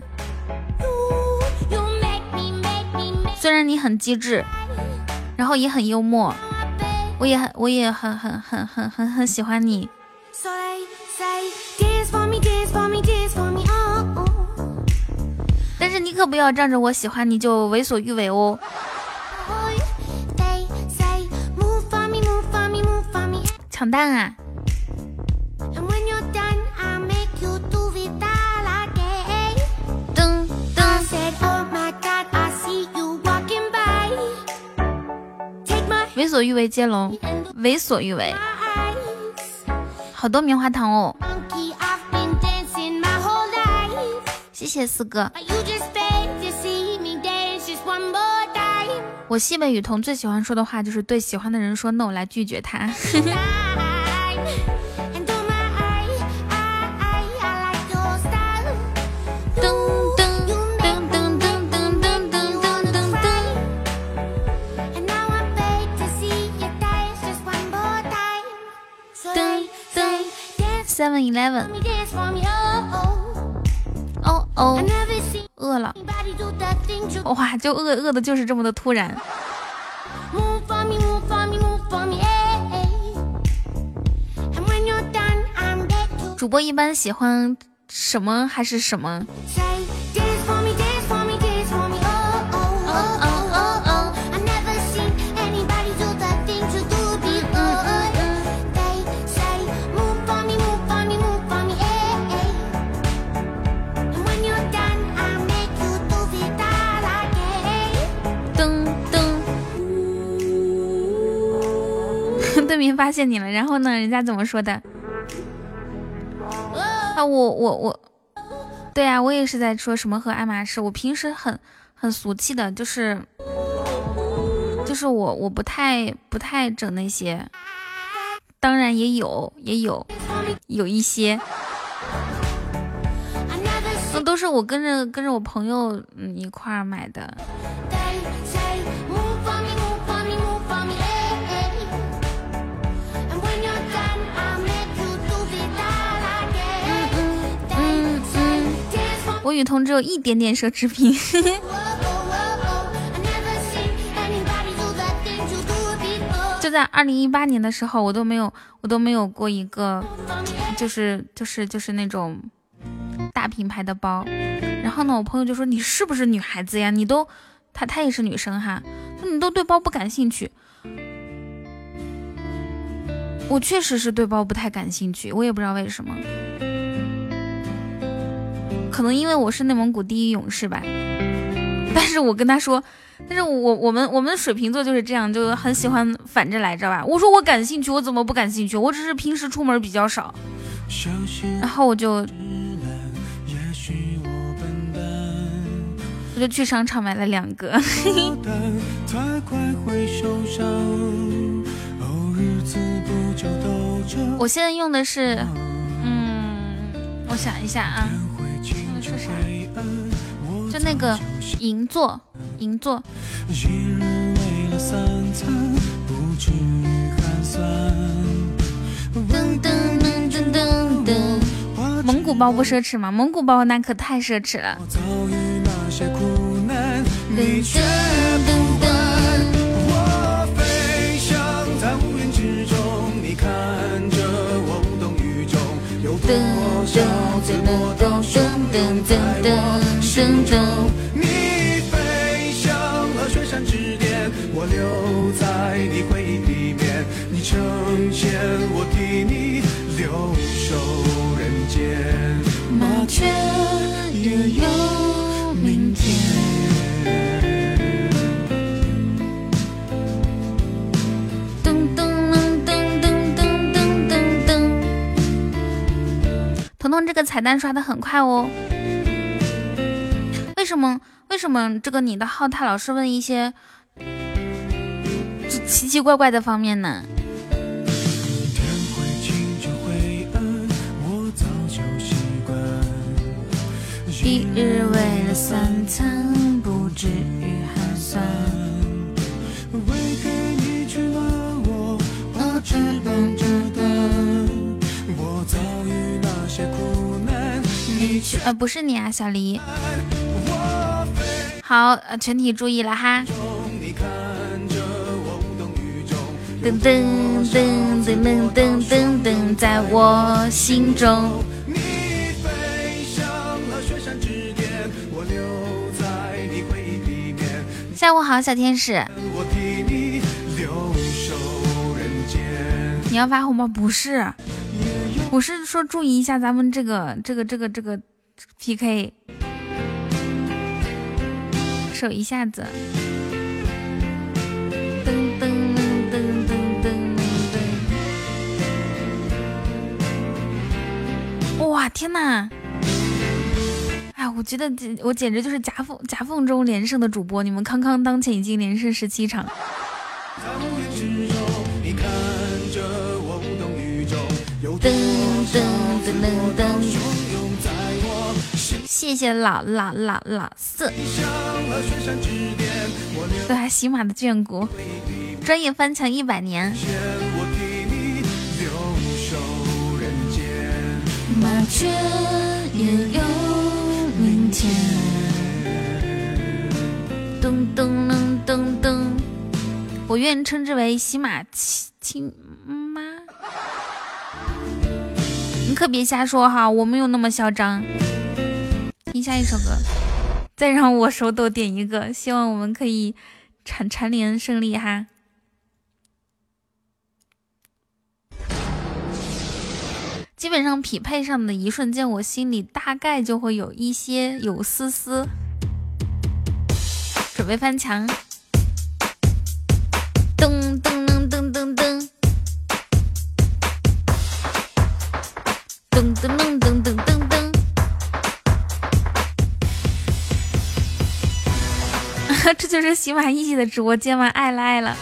虽然你很机智，然后也很幽默，我也很我也很很很很很很喜欢你。但是你可不要仗着我喜欢你就为所欲为哦。抢蛋啊！为所欲为接龙，为所欲为，好多棉花糖哦！谢谢四哥。我西北雨桐最喜欢说的话就是对喜欢的人说 no 来拒绝他。Seven Eleven。哦哦，饿了。哇，就饿饿的，就是这么的突然。主播一般喜欢什么还是什么？对面发现你了，然后呢？人家怎么说的？啊，我我我，对啊，我也是在说什么和爱马仕。我平时很很俗气的，就是就是我我不太不太整那些，当然也有也有有一些，那都是我跟着跟着我朋友嗯一块儿买的。我雨桐只有一点点奢侈品，就在二零一八年的时候，我都没有，我都没有过一个，就是就是就是那种大品牌的包。然后呢，我朋友就说：“你是不是女孩子呀？你都，她她也是女生哈，说你都对包不感兴趣。”我确实是对包不太感兴趣，我也不知道为什么。可能因为我是内蒙古第一勇士吧，但是我跟他说，但是我我们我们水瓶座就是这样，就很喜欢反着来，知道吧？我说我感兴趣，我怎么不感兴趣？我只是平时出门比较少，然后我就我就去商场买了两个。我现在用的是，嗯，我想一下啊。是啥？就那个银座，银座。噔噔噔噔噔噔。蒙古包不奢侈吗？蒙古包那可太奢侈了。噔噔噔噔噔噔噔噔噔噔。你飞向了雪山之巅，我留在你回忆里面。你成仙，我替你留守人间。麻雀也有彤彤这个彩蛋刷的很快哦，为什么？为什么这个你的号他老是问一些奇奇怪怪的方面呢？一日为了三餐，不至于寒酸。为给你取暖，我把翅膀呃不是你啊，小黎。好，呃全体注意了哈。噔噔噔噔噔噔噔噔，在我心中。下午好，小天使。你要发红包？不是，我是说注意一下咱们这个这个这个这个 PK，手一下子。噔噔噔噔噔噔！哇，天呐！哎，我觉得这我简直就是夹缝夹缝中连胜的主播。你们康康当前已经连胜十七场。噔噔噔噔噔！谢谢老老老老四，对，还喜马的眷顾，专业翻墙一百年。麻雀也有明天。噔噔噔噔噔，我愿称之为喜马亲亲妈。可别瞎说哈，我没有那么嚣张。听下一首歌，再让我手抖点一个，希望我们可以蝉蝉联胜利哈。基本上匹配上的一瞬间，我心里大概就会有一些有丝丝。准备翻墙，噔噔噔噔噔噔噔噔，这就是喜马一的直播间吗？爱了爱了。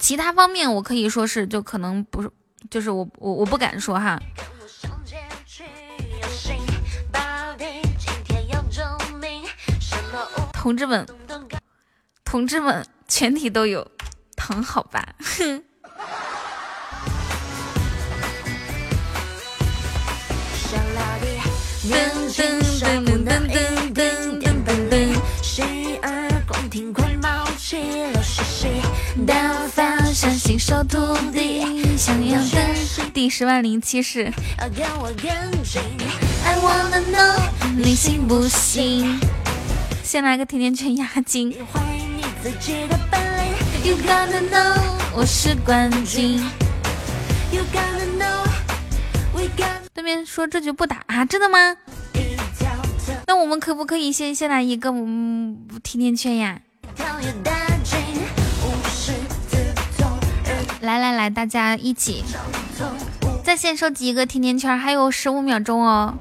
其他方面我可以说是，就可能不是，就是我我我不敢说哈。同志们，同志们，全体都有，疼好吧？噔噔噔噔，十二宫廷快冒起了誓师，大发善心收徒弟，想要的第十万零七世。I wanna know 你信不信？先来个甜甜圈压惊。You gotta know 我是冠军。You gotta know we got 对面说这局不打啊？真的吗？那我们可不可以先先来一个嗯甜甜圈呀？来来来，大家一起在线收集一个甜甜圈，还有十五秒钟哦。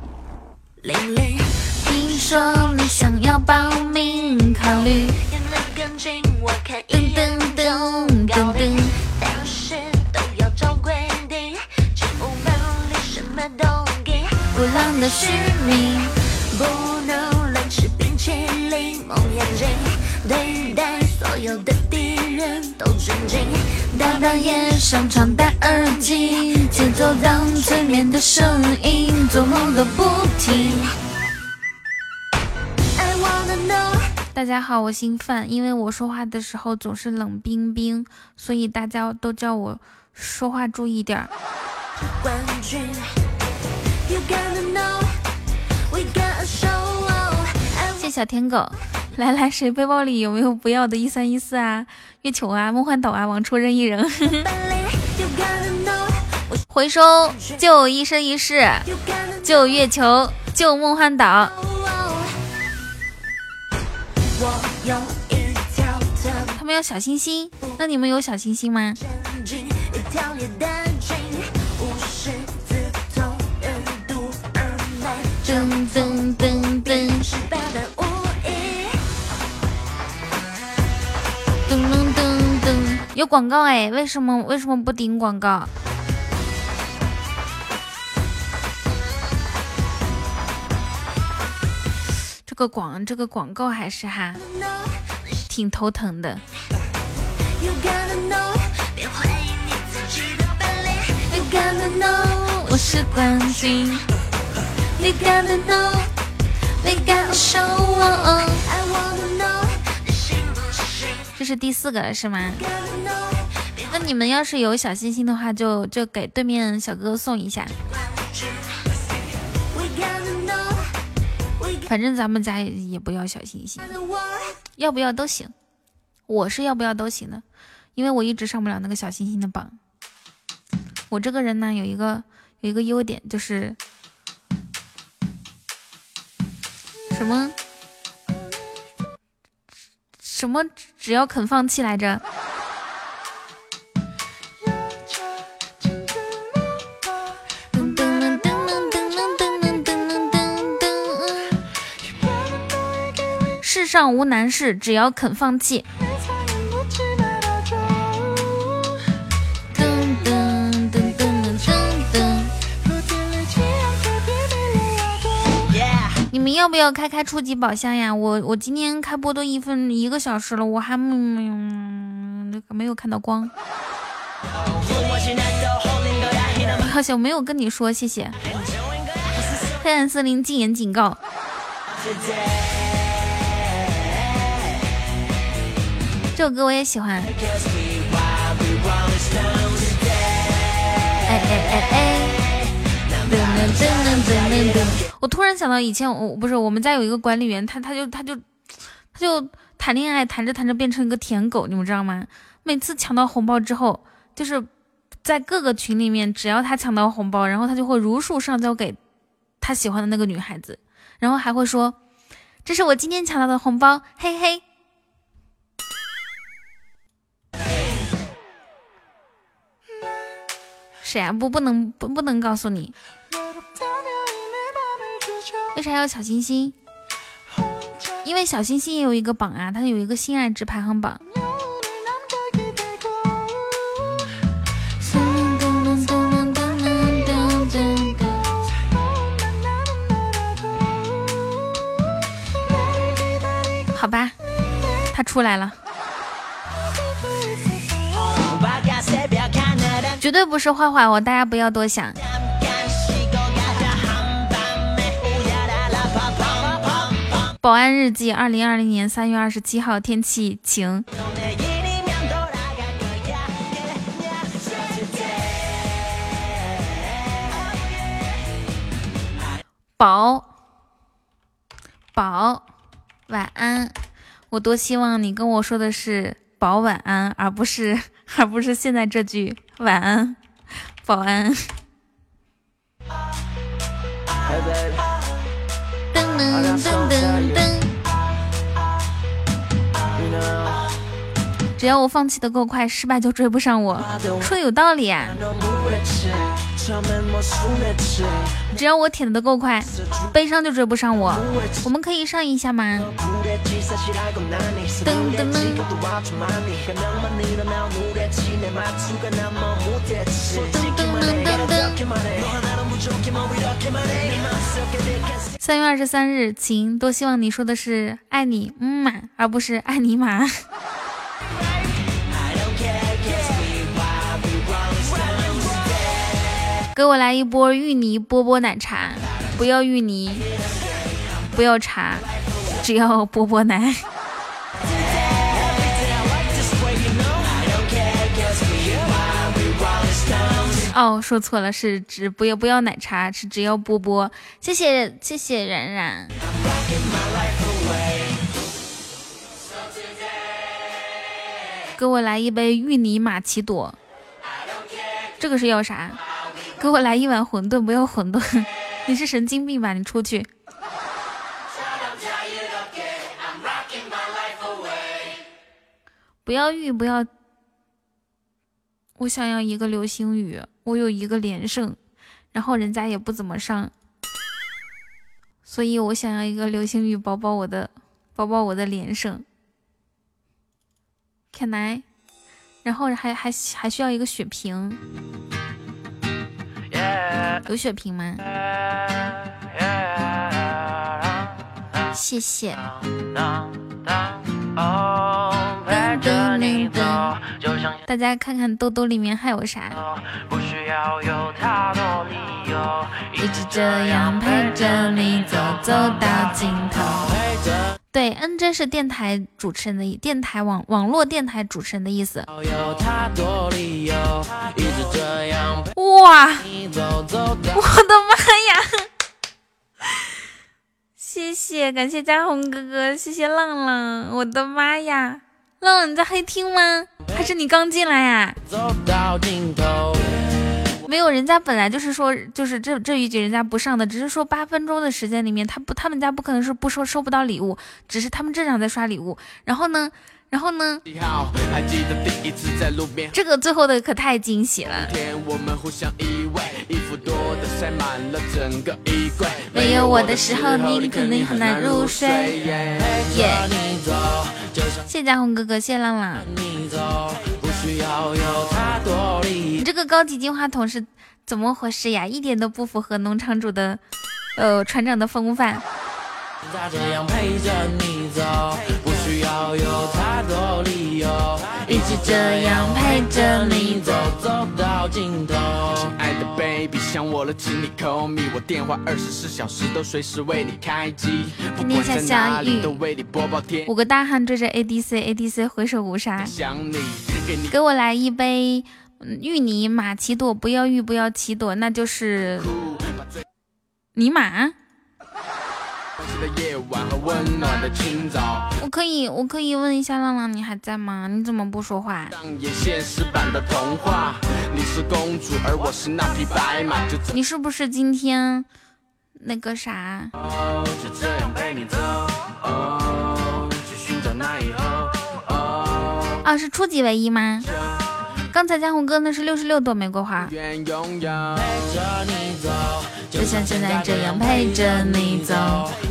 听说你想要报名考虑。噔噔噔噔噔。不浪的使命，不能乱吃冰淇淋。蒙眼睛，对待所有的敌人都尊敬。大半夜上床戴耳机，节奏当催眠的声音，做梦都不停。大家好，我姓范，因为我说话的时候总是冷冰冰，所以大家都叫我说话注意点儿。冠军。谢小舔狗，来来，谁背包里有没有不要的一三一四啊？月球啊，梦幻岛啊，往出扔一扔。回收，救一生一世，救月球，救梦幻岛。他们要小星星，那你们有小星星吗？噔噔噔，噔有广告哎，为什么为什么不顶广告？这个广这个广告还是哈，挺头疼的。我是冠军。这是第四个了是吗？那你们要是有小心心的话，就就给对面小哥哥送一下。反正咱们家也不要小心心，要不要都行。我是要不要都行的，因为我一直上不了那个小星星的榜。我这个人呢，有一个有一个优点，就是什么什么，只要肯放弃来着。世上无难事，只要肯放弃。要不要开开初级宝箱呀？我我今天开播都一分一个小时了，我还没有没有看到光。好像没有跟你说谢谢。黑暗森林禁言警告。这首歌我也喜欢。哎哎哎哎！我突然想到，以前我不是我们家有一个管理员，他他就他就他就谈恋爱，谈着谈着变成一个舔狗，你们知道吗？每次抢到红包之后，就是在各个群里面，只要他抢到红包，然后他就会如数上交给他喜欢的那个女孩子，然后还会说：“这是我今天抢到的红包，嘿嘿。”谁啊？不，不能，不，不能告诉你。为啥要小星星？因为小星星也有一个榜啊，它有一个心爱值排行榜。好吧，他出来了。绝对不是坏话，我大家不要多想。保安日记，二零二零年三月二十七号，天气晴。宝宝，晚安。我多希望你跟我说的是“宝晚安”，而不是 而不是现在这句。晚安，保安。噔噔噔噔。只要我放弃的够快，失败就追不上我。说的有道理啊。只要我舔的够快，悲伤就追不上我。我们可以上一下吗？噔噔噔。噔噔噔噔噔。三月二十三日，晴。多希望你说的是爱你，嗯嘛，而不是爱你玛。给我来一波芋泥波波奶茶，不要芋泥，不要茶，只要波波奶。哦，说错了，是只不要不要奶茶，是只要波波。谢谢谢谢冉冉。给我来一杯芋泥玛奇朵，这个是要啥？给我来一碗馄饨，不要馄饨，你是神经病吧？你出去！不要玉，不要。我想要一个流星雨，我有一个连胜，然后人家也不怎么上，所以我想要一个流星雨，保保我的，保保我的连胜。Can I？然后还还还需要一个血瓶。有血瓶吗？谢谢。大家看看兜兜里面还有啥？一直这样陪着你走，走到尽头。对，NJ 是电台主持人的意，电台网网络电台主持人的意思。哇，我的妈呀！谢谢，感谢嘉宏哥哥，谢谢浪浪，我的妈呀！浪浪你在黑厅吗？还是你刚进来呀？没有，人家本来就是说，就是这这一局人家不上的，只是说八分钟的时间里面，他不，他们家不可能是不收收不到礼物，只是他们正常在刷礼物。然后呢，然后呢，这个最后的可太惊喜了。没有我的时候，你肯定很难入睡。耶！谢谢嘉宏哥哥，谢谢浪浪。你这个高级金话筒是怎么回事呀？一点都不符合农场主的，呃，船长的风范。一直这样陪着你走，走到尽头。亲爱的 baby，想我了，请你 call me，我电话二十四小时都随时为你开机。不管在哪里都为你播报天。五个大汉追着 ADC，ADC 回首无杀。想你，给我来一杯芋泥玛奇朵，不要芋，不要奇朵，那就是尼玛。我可以，我可以问一下浪浪，你还在吗？你怎么不说话？你是不是今天那个啥？啊，是初级唯一吗？刚才江红哥那是六十六朵玫瑰花。就像现在这样陪着你走，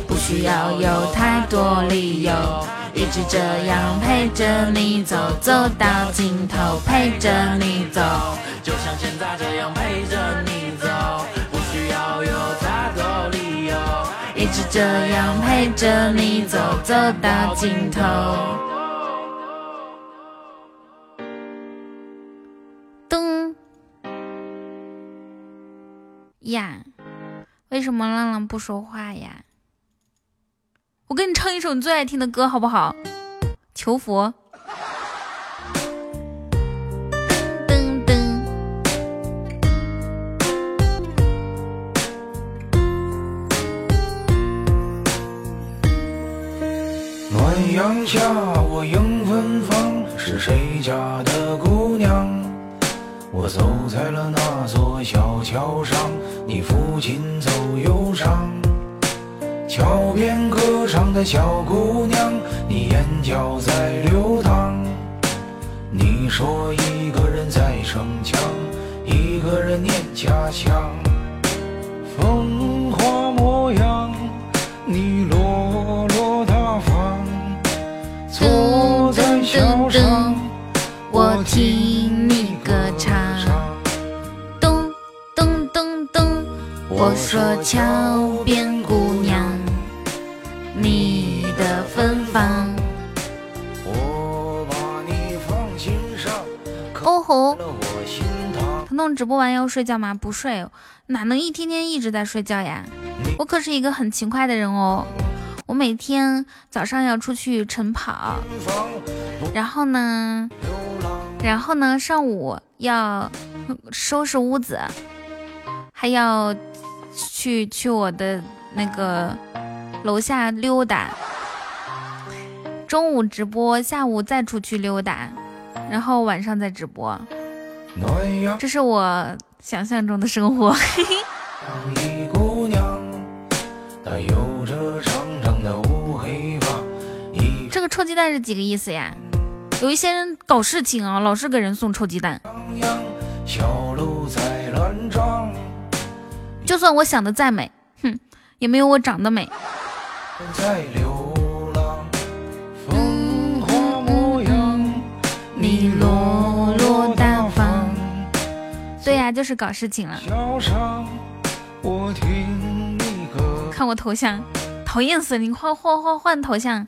不需要有太多理由，一直这样陪着你走，走到尽头，陪着你走。就像现在这样陪着你走，不需要有太多理由，一直这样陪着你走，走到尽头。呀，为什么浪浪不说话呀？我给你唱一首你最爱听的歌，好不好？求佛。噔噔。暖阳下，我迎芬芳，是谁家的姑娘？我走在了那座小桥上，你抚琴奏忧伤。桥边歌唱的小姑娘，你眼角在流淌。你说一个人在逞强，一个人念家乡。风华模样，你落落大方。坐在桥上，我听你歌唱。我说桥边姑直播完要睡觉吗？不睡，哪能一天天一直在睡觉呀？我可是一个很勤快的人哦。我每天早上要出去晨跑，然后呢，然后呢，上午要收拾屋子，还要。去去我的那个楼下溜达，中午直播，下午再出去溜达，然后晚上再直播，这是我想象中的生活。这个臭鸡蛋是几个意思呀？有一些人搞事情啊，老是给人送臭鸡蛋。就算我想的再美，哼，也没有我长得美。你呀，就是搞事情了。看我头像，讨厌死你！换换换换头像。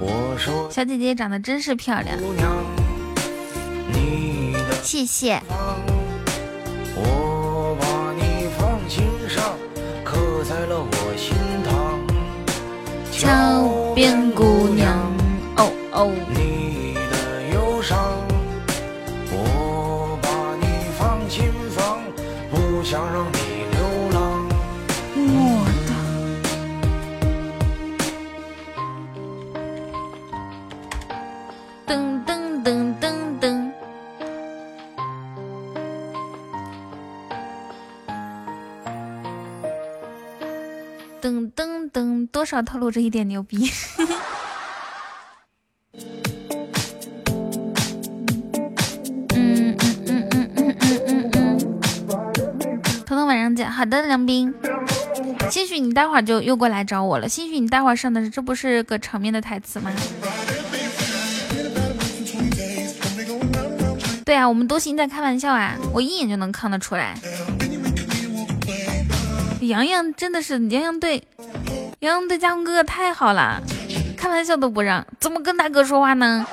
我说小姐姐长得真是漂亮。谢谢。桥边姑娘，哦哦。你噔噔噔，多少透露着一点牛逼。嗯嗯嗯嗯嗯嗯嗯嗯。彤彤晚上见，好的，梁斌。兴许你待会儿就又过来找我了。兴许你待会儿上的是这不是个场面的台词吗？对啊，我们多心在开玩笑啊，我一眼就能看得出来。洋洋真的是洋洋对洋洋对家宏哥哥太好了，开玩笑都不让，怎么跟大哥说话呢？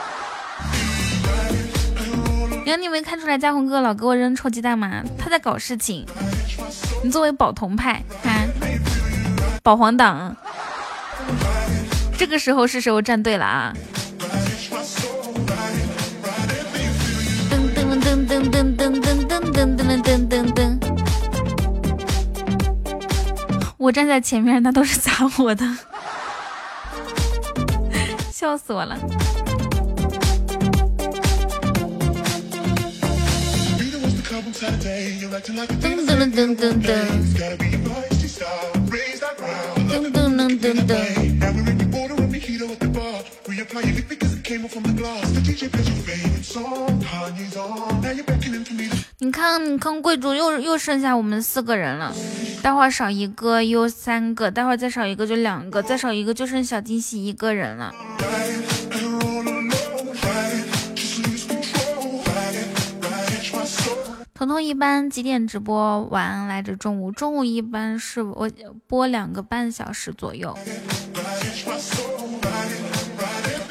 洋，你没看出来家宏哥哥老给我扔臭鸡蛋吗？他在搞事情。你作为保同派，看保皇党，这个时候是时候站队了啊！我站在前面，那都是砸我的，笑死我了！噔噔噔噔噔，噔噔噔噔噔。你看，你看，贵族又又剩下我们四个人了，待会儿少一个又三个，待会儿再少一个就两个，再少一个就剩小惊喜一个人了。彤彤一般几点直播？完来着？中午，中午一般是我播两个半小时左右。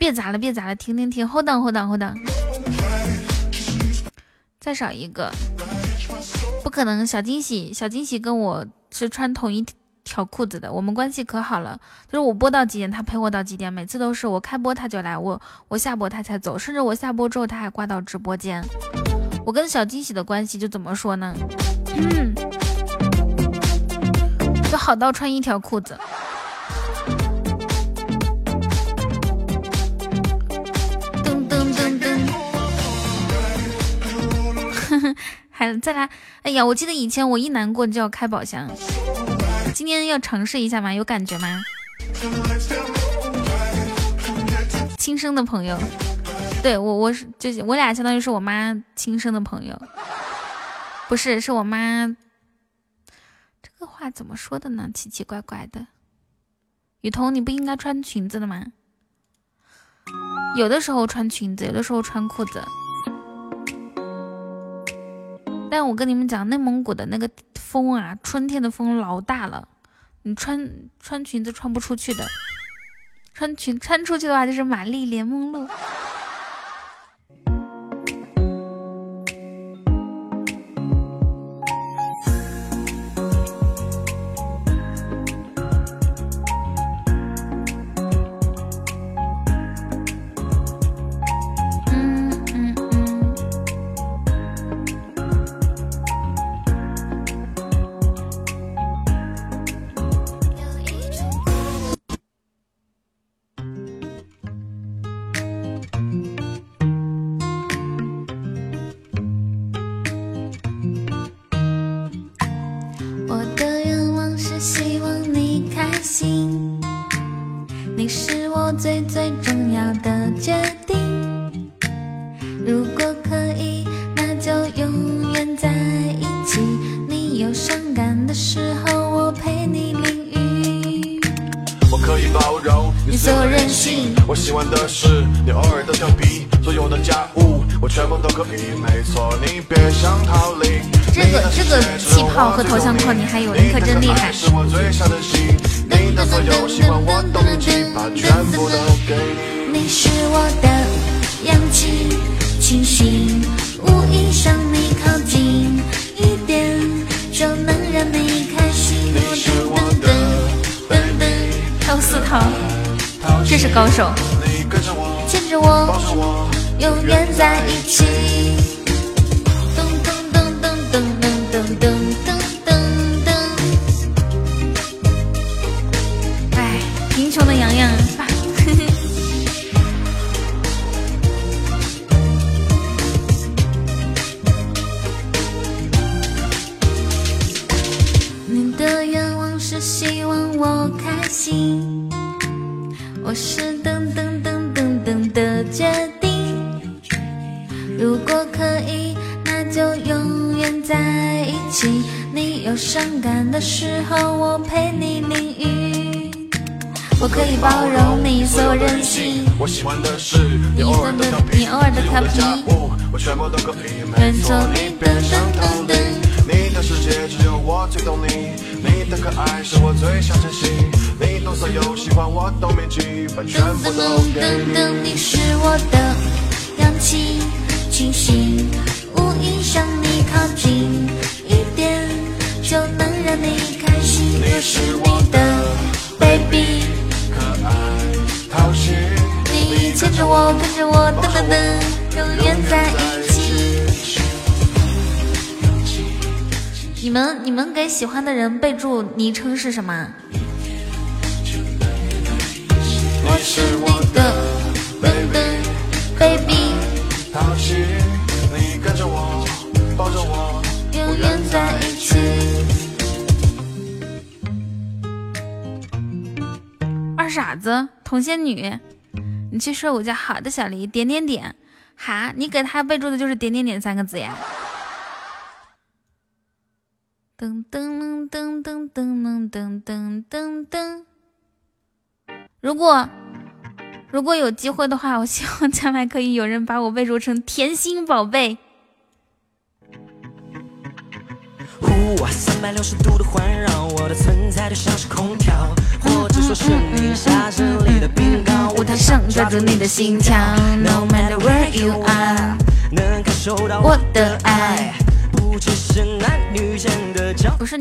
别砸了，别砸了，停停停，hold on hold on hold on，再少一个，不可能，小惊喜，小惊喜跟我是穿同一条裤子的，我们关系可好了，就是我播到几点，他陪我到几点，每次都是我开播他就来，我我下播他才走，甚至我下播之后他还挂到直播间。我跟小惊喜的关系就怎么说呢？嗯，就好到穿一条裤子。还再来！哎呀，我记得以前我一难过就要开宝箱，今天要尝试一下吗？有感觉吗？亲生的朋友。对我，我是就是我俩相当于是我妈亲生的朋友，不是，是我妈。这个话怎么说的呢？奇奇怪怪的。雨桐，你不应该穿裙子的吗？有的时候穿裙子，有的时候穿裤子。但我跟你们讲，内蒙古的那个风啊，春天的风老大了，你穿穿裙子穿不出去的，穿裙穿出去的话就是玛丽莲梦露。是你的噔噔 baby，讨喜，你跟着我，抱着我，永远在一起。二傻子，童仙女，你去睡午觉。好的，小黎，点点点，哈，你给他备注的就是点点点三个字呀。噔噔噔噔噔噔噔噔噔噔。如果如果有机会的话，我希望将来可以有人把我备注成甜心宝贝。呼，三百六十度的环绕，我的存在就像是空调，或者说是你下着里的冰糕，舞台上抓住你的心跳，No matter where you are，能感受到我的爱。不只是男女间的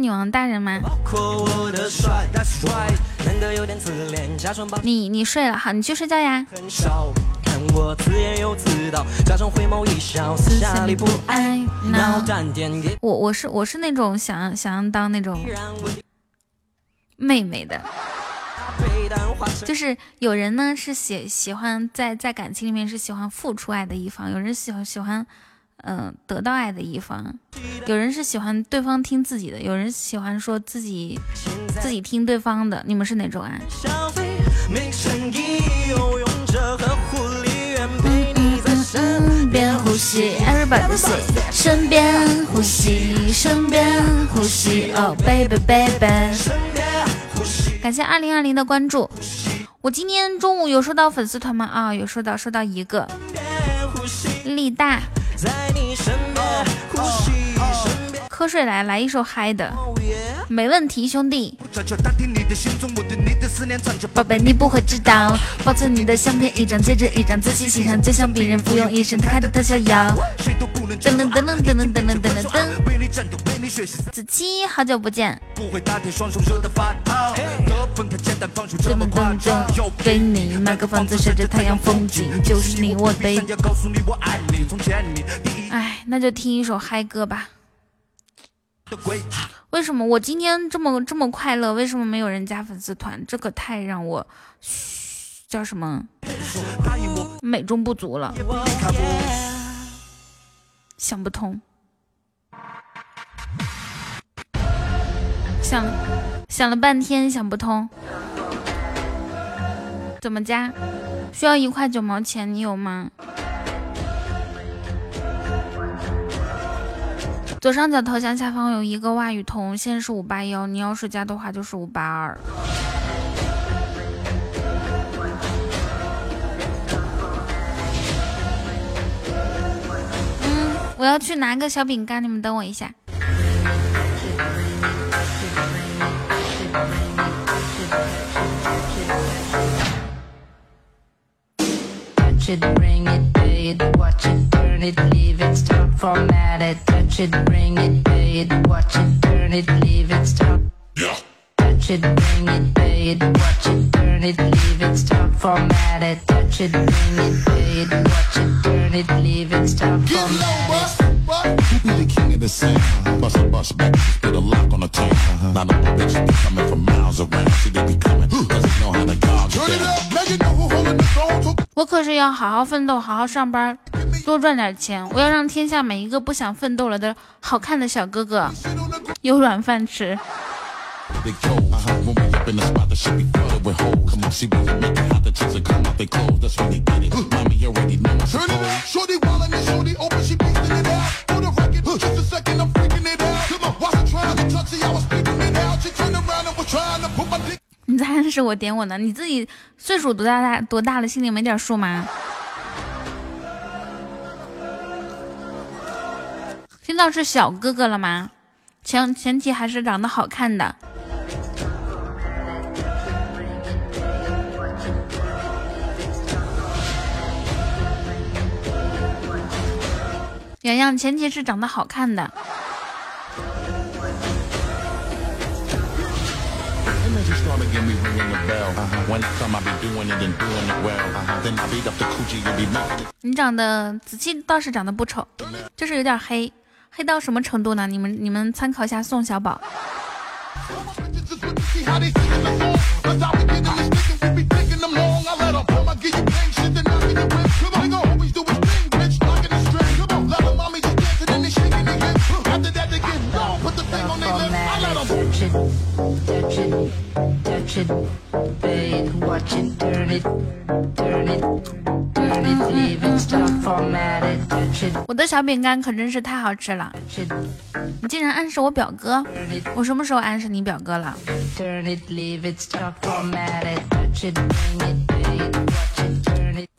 王大人吗？你你睡了，好，你去睡觉呀。很少，看我自言又自道，假装回眸一笑，私下里不爱闹，我我是我是那种想想要当那种妹妹的，就是有人呢是喜喜欢在在感情里面是喜欢付出爱的一方，有人喜欢喜欢嗯、得到爱的一方，有人是喜欢对方听自己的，有人喜欢说自己自己听对方的，你们是哪种啊？消费，没诚意，又用着呵护里愿陪你在身边呼吸，Everybody say，身边呼吸，身边呼吸，Oh baby baby。边呼吸。感谢二零二零的关注。我今天中午有收到粉丝团吗？啊，有收到，收到一个。力大，在你身边呼吸，瞌睡来来一首嗨的，没问题，兄弟。宝贝，你不会知道，保存你的相片一张接着一张，仔细欣赏，就像别人服用一生他的特效药。谁都不能噔噔噔噔噔噔噔噔子期，好久不见。噔夸噔张。噔，给你买个房子，晒着太阳，风景就是你我的。哎，那就听一首嗨歌吧。为什么我今天这么这么快乐？为什么没有人加粉丝团？这可太让我嘘叫什么，美中不足了，想不通。想想了半天想不通，怎么加？需要一块九毛钱，你有吗？左上角头像下方有一个袜语筒，现在是五八幺，你要是加的话就是五八二。嗯，我要去拿个小饼干，你们等我一下。Touch it, bring it, pay it, watch it, turn it, leave it, stop, format it. Touch it, bring it, pay it, watch it, turn it, leave it, stop. Yeah. Touch it, bring it, pay it, watch it, turn it, leave it, stop, format it. Touch it, bring it, pay it, watch it, turn it, leave it, stop, format it. You be the king of the sound. Bust a bust back, put a lock on the town. Not all the bitches be coming from miles around. See, they be coming, cause they know how to gouge Turn it it down. up, now you know who holding the throne. 我可是要好好奋斗，好好上班，多赚点钱。我要让天下每一个不想奋斗了的好看的小哥哥有软饭吃。你咋认识我点我呢？你自己。岁数多大大多大了，心里没点数吗？听到是小哥哥了吗？前前提还是长得好看的。洋洋，前提是长得好看的。Bell. Uh-huh. One time I be doing it and doing it well. Uh-huh. Then I beat up the coochie and be making it. 你长得子期倒是长得不丑，就是有点黑，黑到什么程度呢？你们你们参考一下宋小宝。我的小饼干可真是太好吃了，你竟然暗示我表哥？我什么时候暗示你表哥了？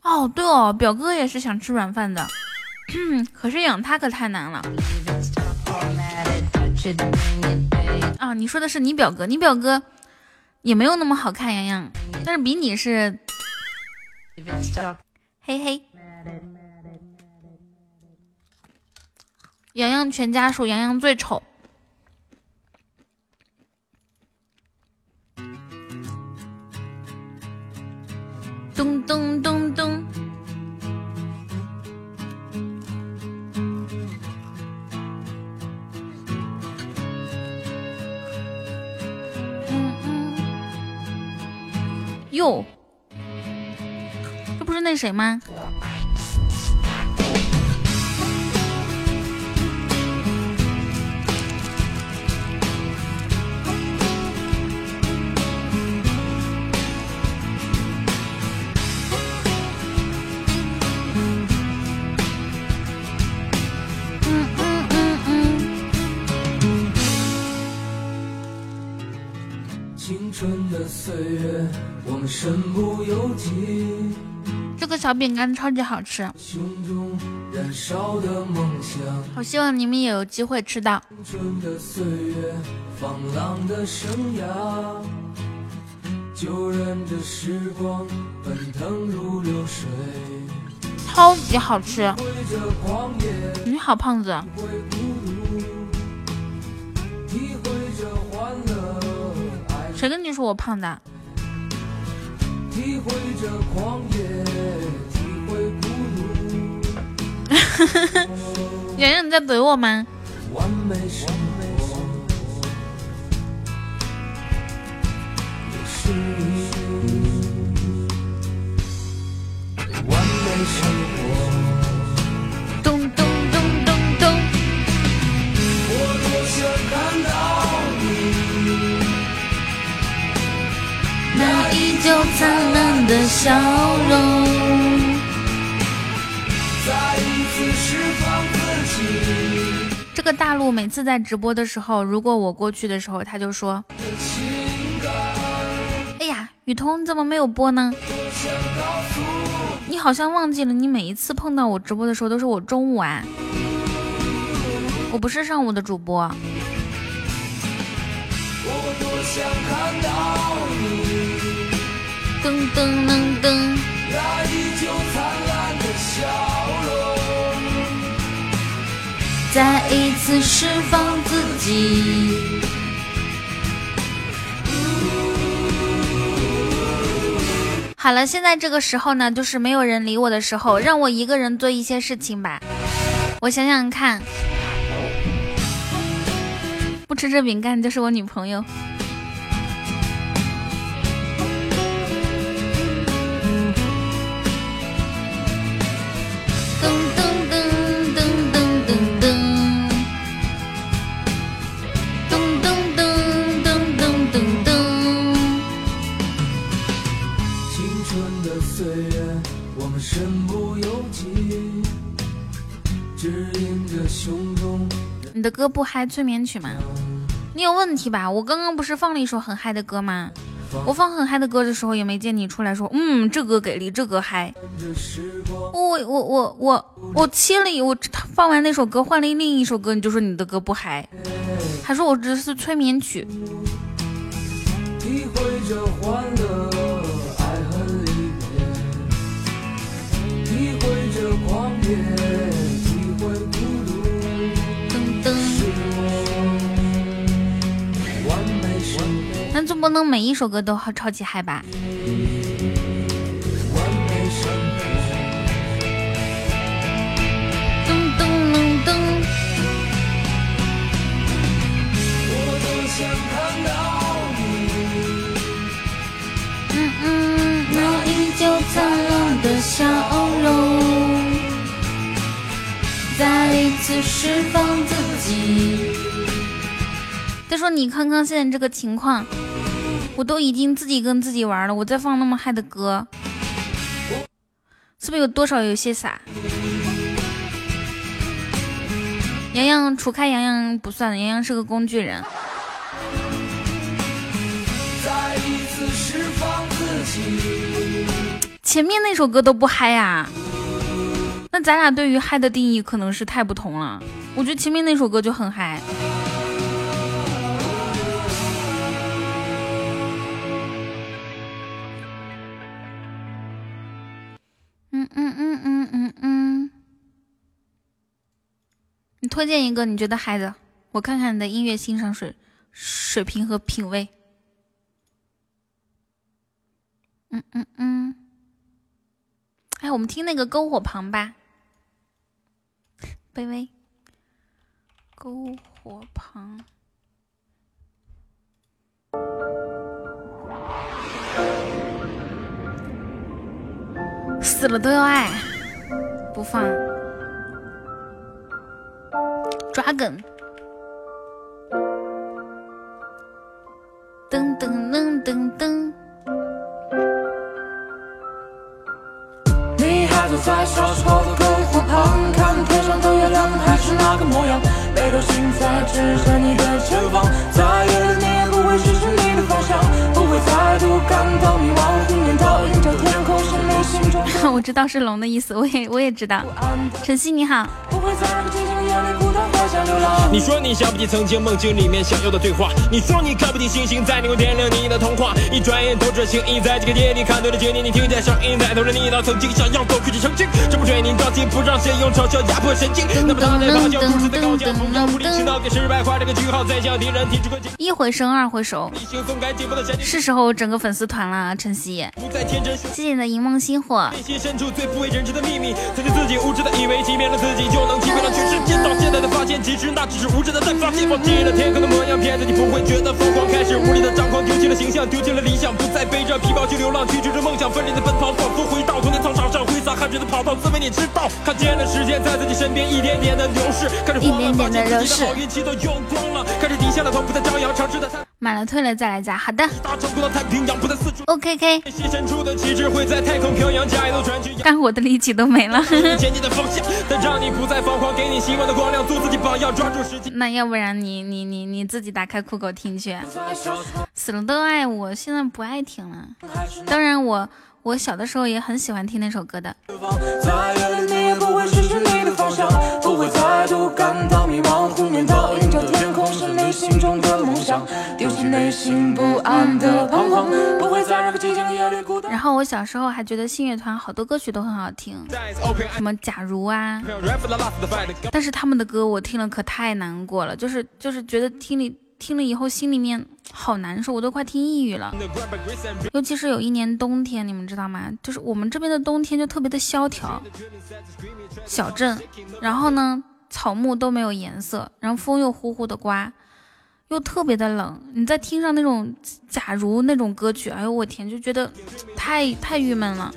哦，对哦，表哥也是想吃软饭的。可是养他可太难了。啊！你说的是你表哥，你表哥也没有那么好看，洋洋，但是比你是 嘿嘿。洋洋全家属，洋洋最丑。咚咚咚咚。哟，这不是那谁吗？春的岁月，我们身不由己，这个小饼干超级好吃，胸中燃烧的梦想。好希望你们也有机会吃到。青春的岁月，放浪的生涯，就任这时光奔腾如流水，超级好吃。你好胖子，谁跟你说我胖的？体会着狂野，体会孤独，洋洋你在怼我吗？完美生活。有时完美生活，咚咚咚咚咚。我多想看到那依旧灿烂的笑容。再一次释放自己这个大陆每次在直播的时候，如果我过去的时候，他就说。：“哎呀，雨桐你怎么没有播呢？你好像忘记了，你每一次碰到我直播的时候都是我中午啊，我不是上午的主播。我多想看到噔噔噔噔，那依旧灿烂的笑容。再一次释放自己。”好了，现在这个时候呢，就是没有人理我的时候，让我一个人做一些事情吧。我想想看，不吃这饼干就是我女朋友。你的歌不嗨，催眠曲吗？你有问题吧？我刚刚不是放了一首很嗨的歌吗？我放很嗨的歌的时候，也没见你出来说，嗯，这歌给力，这歌嗨。我我我我我切了，我放完那首歌，换了另一首歌，你就说你的歌不嗨，还说我这是催眠曲。体会着欢乐，爱恨离别，体会着狂野，那总不能每一首歌都好超级嗨吧？完美生活。噔噔噔噔，我多想看到你，嗯嗯，那依旧灿烂的笑容，再一次释放自己。再说你康康现在这个情况，我都已经自己跟自己玩了，我再放那么嗨的歌，是不是有多少有些傻？洋洋，除开洋洋不算，洋洋是个工具人。再一次释放自己。前面那首歌都不嗨啊，那咱俩对于嗨的定义可能是太不同了。我觉得前面那首歌就很嗨。嗯嗯嗯嗯嗯，你推荐一个你觉得嗨的，我看看你的音乐欣赏水水平和品味。嗯嗯嗯。哎，我们听那个篝火旁吧。卑微，篝火旁。死了都要爱，不放。抓梗。噔噔噔噔噔。你还坐在小时候的篝火旁，看天上的月亮还是那个模样，北斗星在指着你的前方，在夜里你也不会失去你的方向，不会再度感到迷茫，我知道是龙的意思，我也我也知道。晨曦你好，不会再让寂静夜里孤单滑下流浪。你说你想不起曾经梦境里面想要的对话，你说你看不见星星在天空点亮你的童话，一转眼透着情意，在这个夜里看对了经历，你听见声音在透着你那曾经想要走出去曾经，这不追你着急，不让谁用嘲笑压迫神经，那么当在发酵，独自在高墙，不让无理取闹，给失败画这个句号，再向敌人提出个警。一回生二回熟，是时候整个粉丝团了，晨曦。不再，谢谢你的荧梦星火。内心深处最不为人知的秘密，曾经自己无知的以为欺骗了自己就能欺骗了全世界，到现在的发现，其实那只是无知的在发泄，忘记了天空的模样，骗自己不会觉得疯狂，开始无力的张狂，丢弃了形象，丢弃了理想，不再背着皮包去流浪，去追逐梦想，奋力的奔跑，仿佛回到童年操场上的跑道，滋味你知道，看见了时间在自己身边一点点的流逝，看着慌了，发现自己的好运气都用光了，开始低下了头不再张扬，尝试的参。满了退了再来加，好的。大成功到太平洋，不再四处。OK K。内心深处的的力气都没了。那要不然你你你你自己打开酷狗听去。死了都爱我，现在不爱听了。当然我我小的时候也很喜欢听那首歌的。然后我小时候还觉得信乐团好多歌曲都很好听，什么假如啊，但是他们的歌我听了可太难过了，就是就是觉得听里听了以后心里面好难受，我都快听抑郁了。尤其是有一年冬天，你们知道吗？就是我们这边的冬天就特别的萧条，小镇，然后呢草木都没有颜色，然后风又呼呼的刮。又特别的冷，你再听上那种假如那种歌曲，哎呦我天，就觉得太太郁闷了，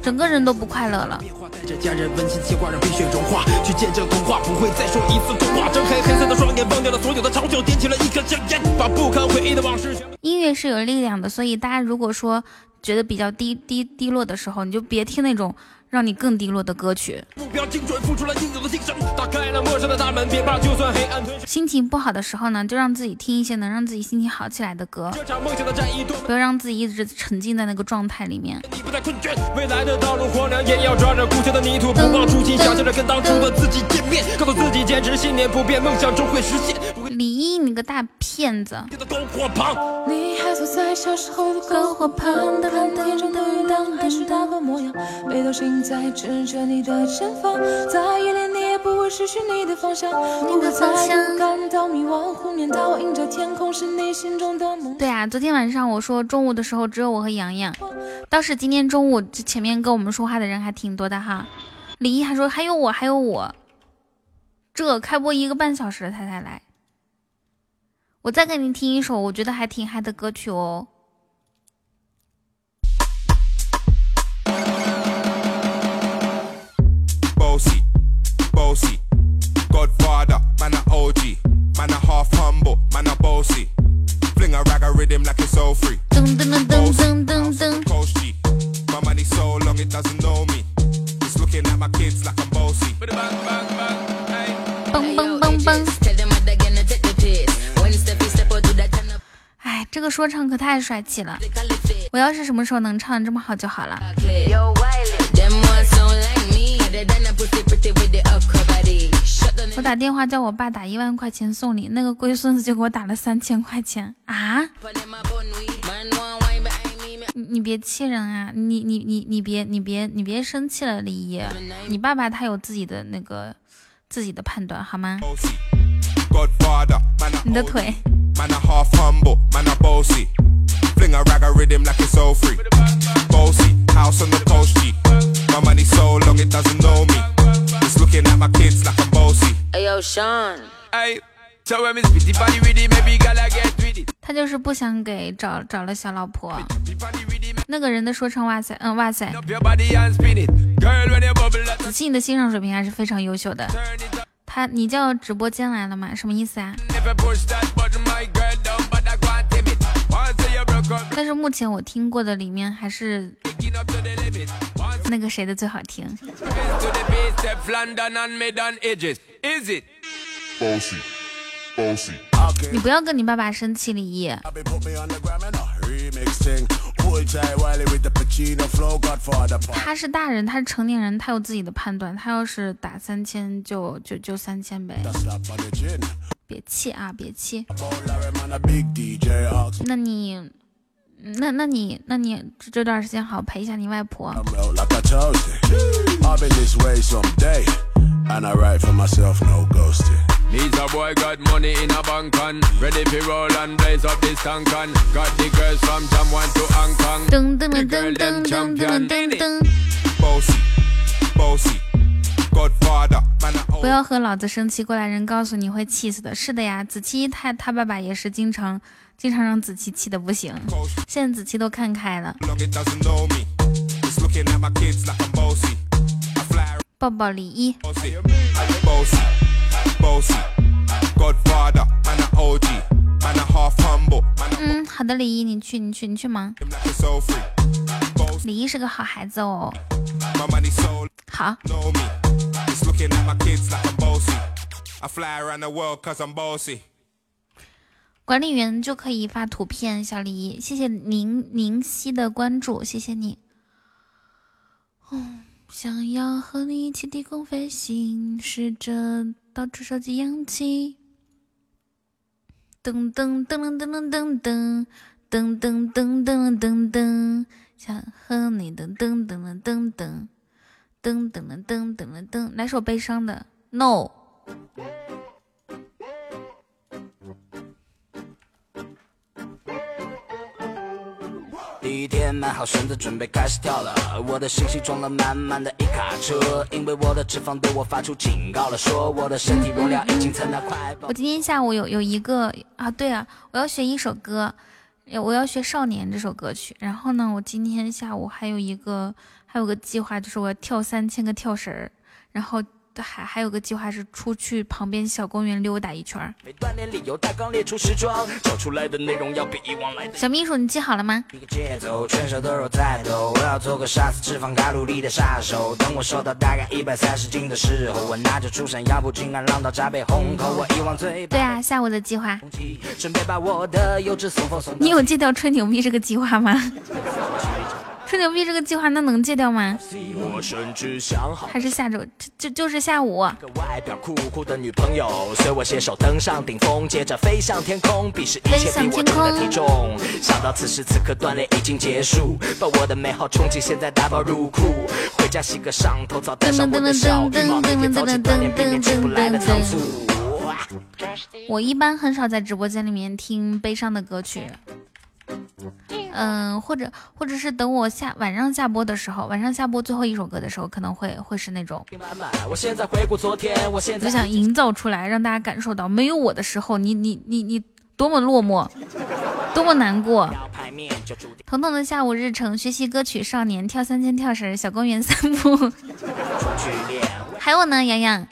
整个人都不快乐了。着家人温馨牵挂，让冰雪融化，去见证童话，不会再说一次童话。睁开黑色的双眼，忘掉了所有的嘲笑，点起了一颗香烟，把不堪回忆的往事。音乐是有力量的，所以大家如果说觉得比较低低低落的时候，你就别听那种让你更低落的歌曲。目标精准，付出了应有的精神，打开了陌生的大门，别怕，就算黑暗吞噬心情不好的时候呢，就让自己听一些能让自己心情好起来的歌，这场梦想的战役，不要让自己一直沉浸在那个状态里面。你不再困倦。未来的道路荒凉，也要抓着故乡的泥土，不忘初心，想象着跟当初的自己见面，告诉自己坚持信念不变，梦想终会实现。李一，你个大骗子！你还坐在小时候的篝火旁，看看天上的月亮还是那个模样，北斗星在指着你的前方，在夜里你也不会失去你的方向，你的方向感到迷惘，湖面倒映着天空，是你心中的梦。对啊，昨天晚上我说中午的时候只有我和洋洋，倒是今天中午这前面跟我们说话的人还挺多的哈。李一还说还有我还有我，这开播一个半小时了他才来。我再给你听一首我觉得还挺嗨的歌曲哦。bossy, bossy. Godfather, man a OG, man a half humble, man a bossy. Fling a rag a rhythm like it's all free. 噔噔噔噔噔噔噔，Coach G, my money so long it doesn't know me. It's looking at my kids like I'm bossy. Bang bang bang, hey. 嘣嘣嘣这个说唱可太帅气了，我要是什么时候能唱这么好就好了。我打电话叫我爸打一万块钱送你，那个龟孙子就给我打了三千块钱啊。你别气人啊，你你你你别你别你别生气了，李毅，你爸爸他有自己的那个自己的判断好吗？你的腿。他就是不想给找找了小老婆。那个人的说唱哇塞嗯哇塞。自信的欣赏水平还是非常优秀的。他，你叫直播间来了吗？什么意思啊？但是目前我听过的里面还是那个谁的最好听。你不要跟你爸爸生气，李毅。And. 他是大人，他是成年人，他有自己的判断。他要是打三千就就就三千呗.别气啊，别气。那你，那那你那你这这段时间好陪一下你外婆。不要和老子生气，过来人告诉你会气死的。是的呀，子期他他爸爸也是经常经常让子期气的不行，现在子期都看开了。抱抱李一。嗯好的李毅你去你去你去忙。李毅是个好孩子哦。好管理员就可以发图片小李毅谢谢您宁西的关注谢谢你想要和你一起低空飞行李毅是个好孩子哦好管理员就可以发图片小李谢谢您宁的关注谢谢你。想要和你一起低空飞行试着到处收集氧气。噔噔噔噔噔噔噔噔噔噔噔噔噔，想和你噔噔噔噔噔噔噔噔噔噔噔噔，来首悲伤的，No。一天买好绳子，准备开始跳了。我的信息装了满满的一卡车，因为我的脂肪对我发出警告了，说我的身体容量已经撑到快爆我今天下午有有一个啊，对啊，我要学一首歌，我要学《少年》这首歌曲。然后呢，我今天下午还有一个还有个计划，就是我要跳三千个跳绳儿，然后还还有个计划是出去旁边小公园溜达一圈。小秘书，你记好了吗？等我瘦到大概一百三十斤的时候，我拿着出山浪到闸北虹口。我一往嘴对啊，下午的计划。你有戒掉吹牛逼这个计划吗？吹牛逼这个计划那能戒掉吗？我甚至想好还是下周？就就就是下午。个外表酷酷的女朋友，随我携手登上顶峰，接着飞向天空，鄙视一切比我重的体重。想到此时此刻锻炼已经结束，把我的美好憧憬现在打包入库，回家洗个上头澡，带上我的小羽毛，明天早起锻炼，避免起不来的仓促。我一般很少在直播间里面听悲伤的歌曲，嗯，或者或者是等我下晚上下播的时候，晚上下播最后一首歌的时候，可能会会是那种，我想营造出来，让大家感受到没有我的时候，你你你你多么落寞，多么难过。彤彤的下午日程：学习歌曲《少年》，跳三千跳绳，小公园散步。还有呢，洋洋，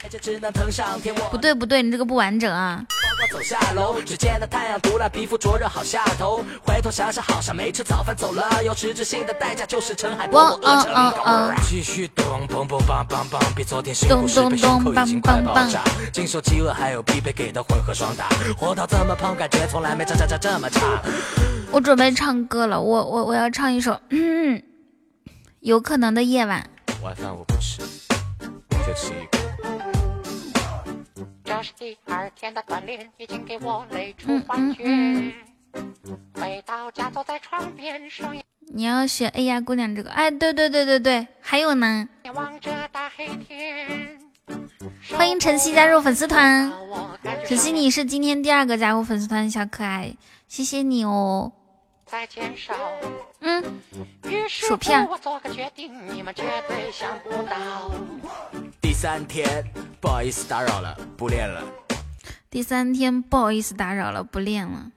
不对不对，你这个不完整啊。走下楼，只见那太阳毒辣，皮肤灼热好下头。回头想想，好像没吃早饭走了，有实质性的代价就是陈海波。继续咚咚咚梆梆梆，比昨天辛苦十倍，胸口已经快爆炸。经受饥饿还有给的混合双打，活到这么胖，感觉从来没这这这这么差。我准备唱歌了，我我我要唱一首，嗯，有可能的夜晚。晚饭我不吃，这是第二天的锻炼，已经给我累出嗯幻嗯嗯觉。回到家，坐在床边，双你要选哎呀姑娘这个，哎，对对对对对，还有呢，望着大黑天。欢迎晨曦加入粉丝团，晨曦你是今天第二个加入粉丝团的小可爱，谢谢你哦。再减少。嗯，薯片我做个决定，你们绝对想不到。第三天，不好意思打扰了，不练了。第三天，不好意思打扰了，不练了。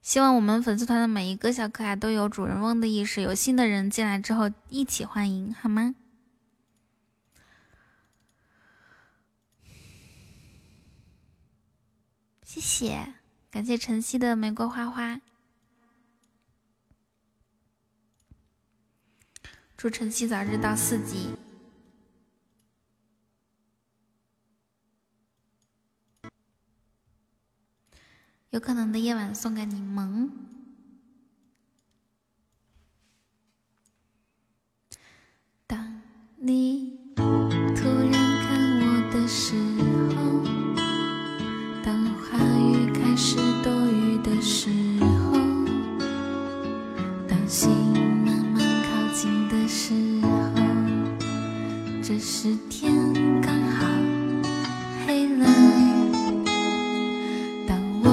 希望我们粉丝团的每一个小可爱都有主人翁的意识，有新的人进来之后一起欢迎，好吗？谢谢，感谢晨曦的玫瑰花花，祝晨曦早日到四级。有可能的夜晚送给你萌。当你突然看我的时候，当话语开始多余的时候，当心这时天刚好黑了。当我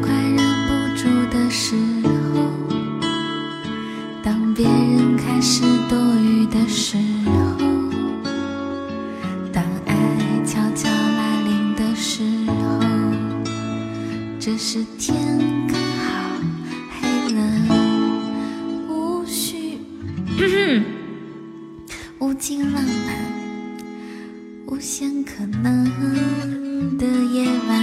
快忍不住的时候，当别人开始多余的时候，当爱悄悄来临的时候，这时天刚好黑了，无需 无尽浪漫，无限可能的夜晚。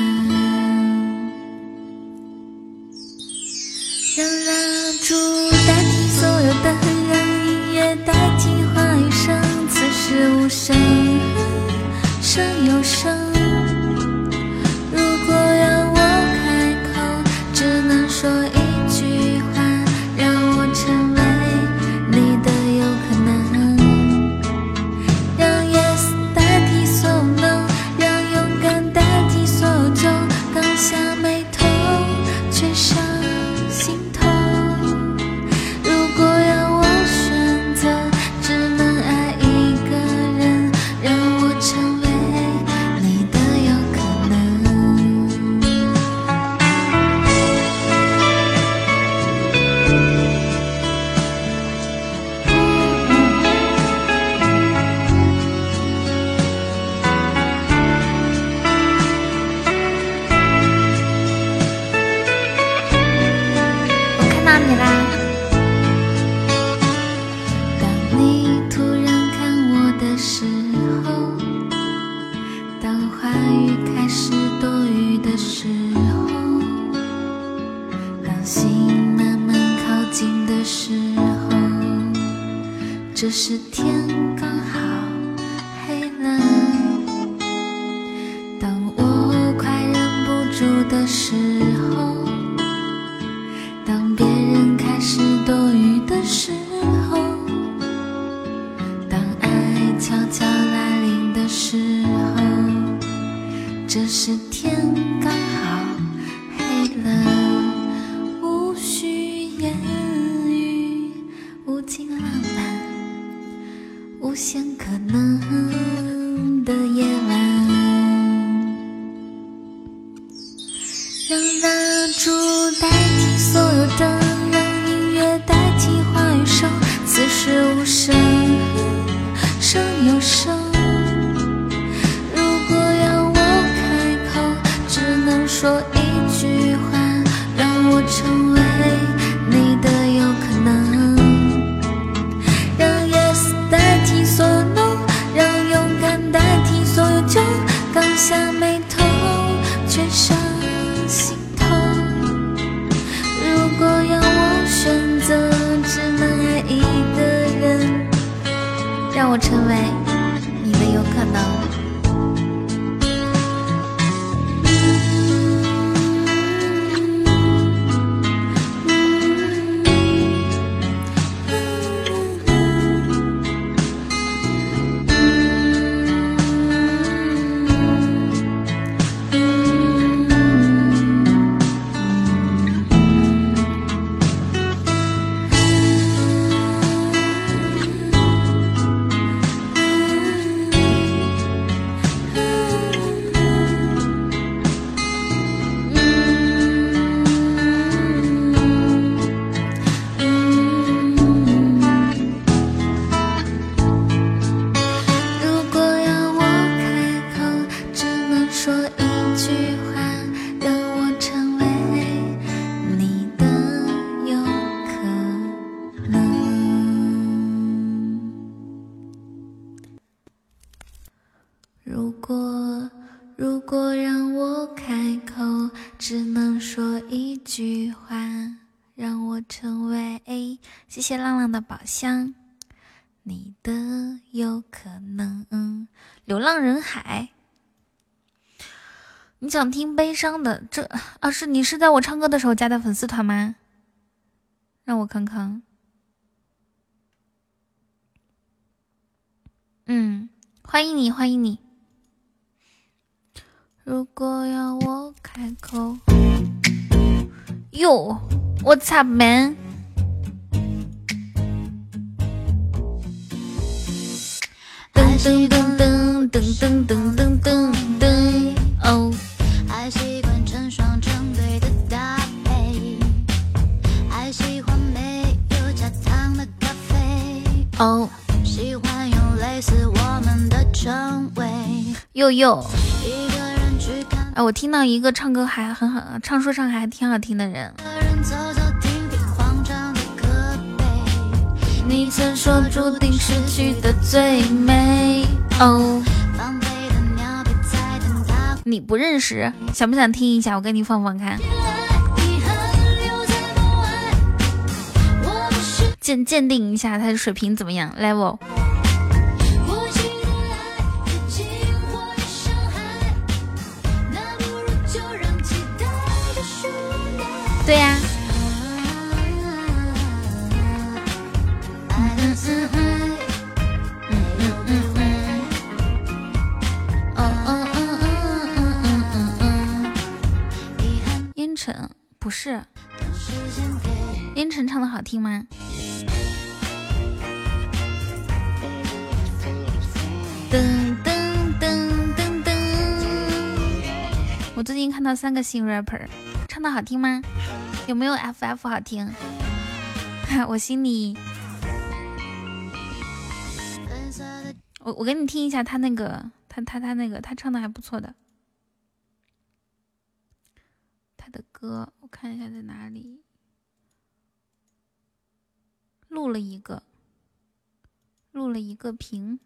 是。浪人海。你想听悲伤的？这啊，是你是在我唱歌的时候加的粉丝团吗？让我看看。嗯，欢迎你，欢迎你。如果要我开口，哟，What's up, man？噔噔噔噔噔噔噔噔噔哦。还习惯成双成对的搭配，还喜欢没有加糖的咖啡，哦，喜欢用类似我们的称谓。佑佑，一个人去看哎，我听到一个唱歌还很好，唱说唱还挺好听的人。人走走。你曾说注定失去的最美。哦，放飞的鸟别再等。你不认识，想不想听一下？我给你放放看。鉴鉴定一下他的水平怎么样？Level。对呀、憾烟尘不是，烟尘唱的好听吗？噔噔噔噔噔。我最近看到三个新 rapper，唱的好听吗？有没有 FF 好听？我心里，我我给你听一下他那个，他他他那个，他唱的还不错的。的歌我看一下在哪里。录了一个录了一个屏。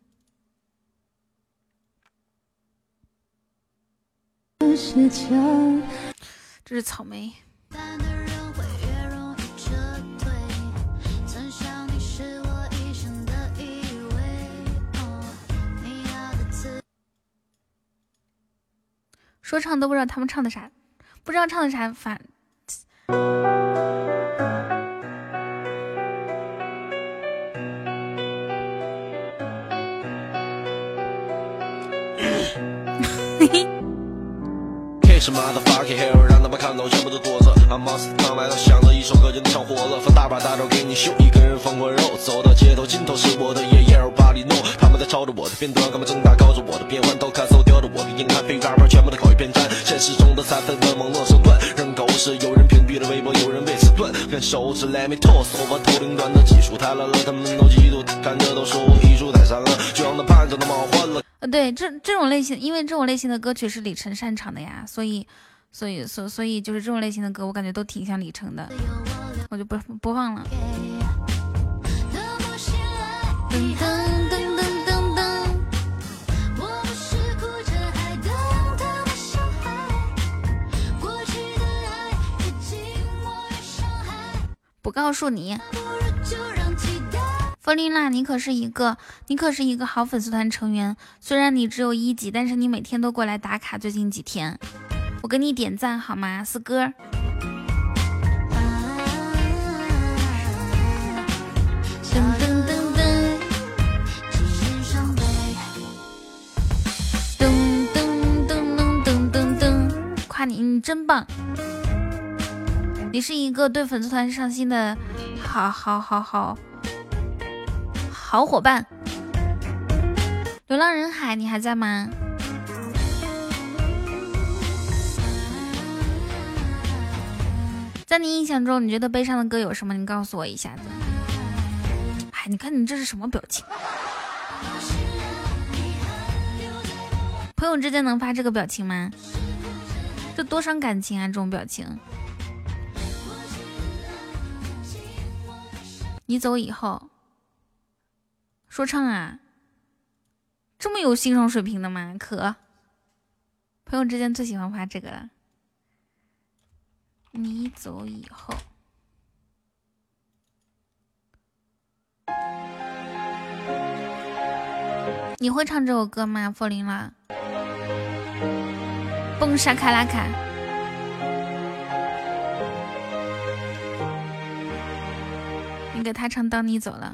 这是草莓。说唱都不知道他们唱的啥。不知道唱的啥，反。什么的 fucking hero，让他们看到全部都躲着。I'm monster，刚来到响了一首歌就能唱火了，放大把大招给你秀，一个人放过肉。走到街头尽头是我的爷爷巴里诺，他们在抄着我的片段，他们正大高着我的变换，都看搜叼着我的硬汉，废话全部都口一片战。现实中的三分分网络手段扔狗屎，有人屏蔽了微博，有人为此断。根手指 let me toss，我头顶端的技术太烂了，他们都嫉妒，看着都说我艺术太惨了，就让他盼着那冒换了。呃，对，这这种类型，因为这种类型的歌曲是李晨擅长的呀，所以，所以，所所以就是这种类型的歌，我感觉都挺像李晨的，我就不播放了。不告诉你。弗琳娜，你可是一个，你可是一个好粉丝团成员。虽然你只有一级，但是你每天都过来打卡。最近几天，我给你点赞好吗，四哥？噔噔噔噔，噔噔噔噔噔噔，夸你，你真棒！你是一个对粉丝团上心的好好好好。好伙伴，流浪人海，你还在吗？在你印象中，你觉得悲伤的歌有什么？你告诉我一下子。哎，你看你这是什么表情？朋友之间能发这个表情吗？这多伤感情啊！这种表情。你走以后。说唱啊，这么有欣赏水平的吗？可朋友之间最喜欢发这个了。你走以后，你会唱这首歌吗？佛林啦，蹦沙卡拉卡，你给他唱《当你走了》。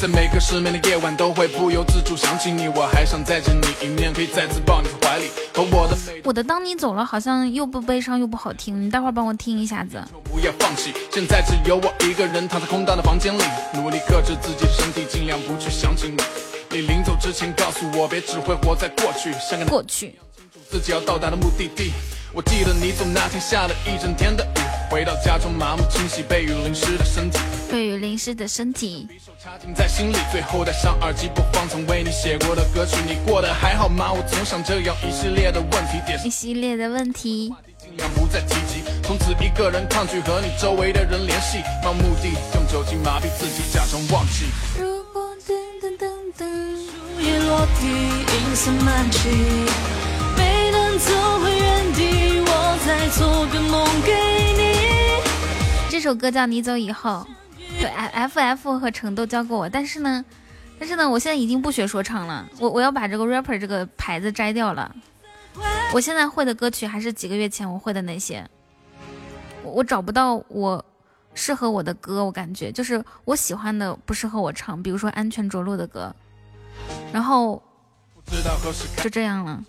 在每个失眠的夜晚，都会不由自主想起你。我还想再见你一面，可以再次抱你在怀里。和我的我的当你走了，好像又不悲伤又不好听。你待会儿帮我听一下子。不要放弃，现在只有我一个人躺在空荡的房间里，努力克制自己身体，尽量不去想起你。你临走之前告诉我，别只会活在过去，像个过去，自己要到达的目的地。我记得你走那天下了一整天的雨，回到家中麻木清洗被雨淋湿的身体，被雨淋湿的身体。插进在心里，最后戴上耳机播放曾为你写过的歌曲。你过得还好吗？我总想这样一系列的问题，一系列的问题，尽量不再提及。从此一个人抗拒和你周围的人联系，漫无目的用酒精麻痹自己，假装忘记。如果噔噔噔噔，树叶落地，银色满际，没能走回原地。我再做个梦给你。这首歌叫《你走以后》，对，F F 和程都教过我，但是呢，但是呢，我现在已经不学说唱了，我我要把这个 rapper 这个牌子摘掉了。我现在会的歌曲还是几个月前我会的那些，我找不到我适合我的歌，我感觉就是我喜欢的不适合我唱，比如说安全着陆的歌，然后就这样了。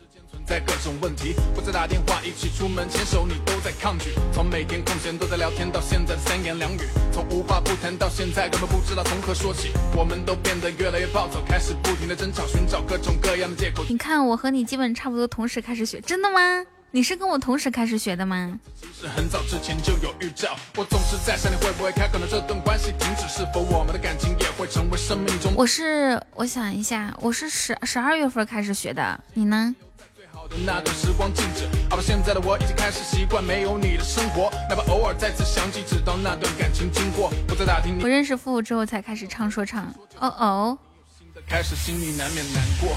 在各种问题，不再打电话，一起出门牵手，你都在抗拒。从每天空闲都在聊天，到现在的三言两语，从无话不谈到现在根本不知道从何说起。我们都变得越来越暴躁，开始不停的争吵，寻找各种各样的借口。你看，我和你基本差不多，同时开始学，真的吗？你是跟我同时开始学的吗？是很早之前就有预兆，我总是在想你会不会开口，那这段关系停止，是否我们的感情也会成为生命中？我是，我想一下，我是十十二月份开始学的，你呢？那段时光静止，好吧，现在的我已经开始习惯没有你的生活，哪怕偶尔再次想起，直到那段感情经过，不再打听你。我认识父之后才开始唱说唱，哦哦。开始心里难免难过。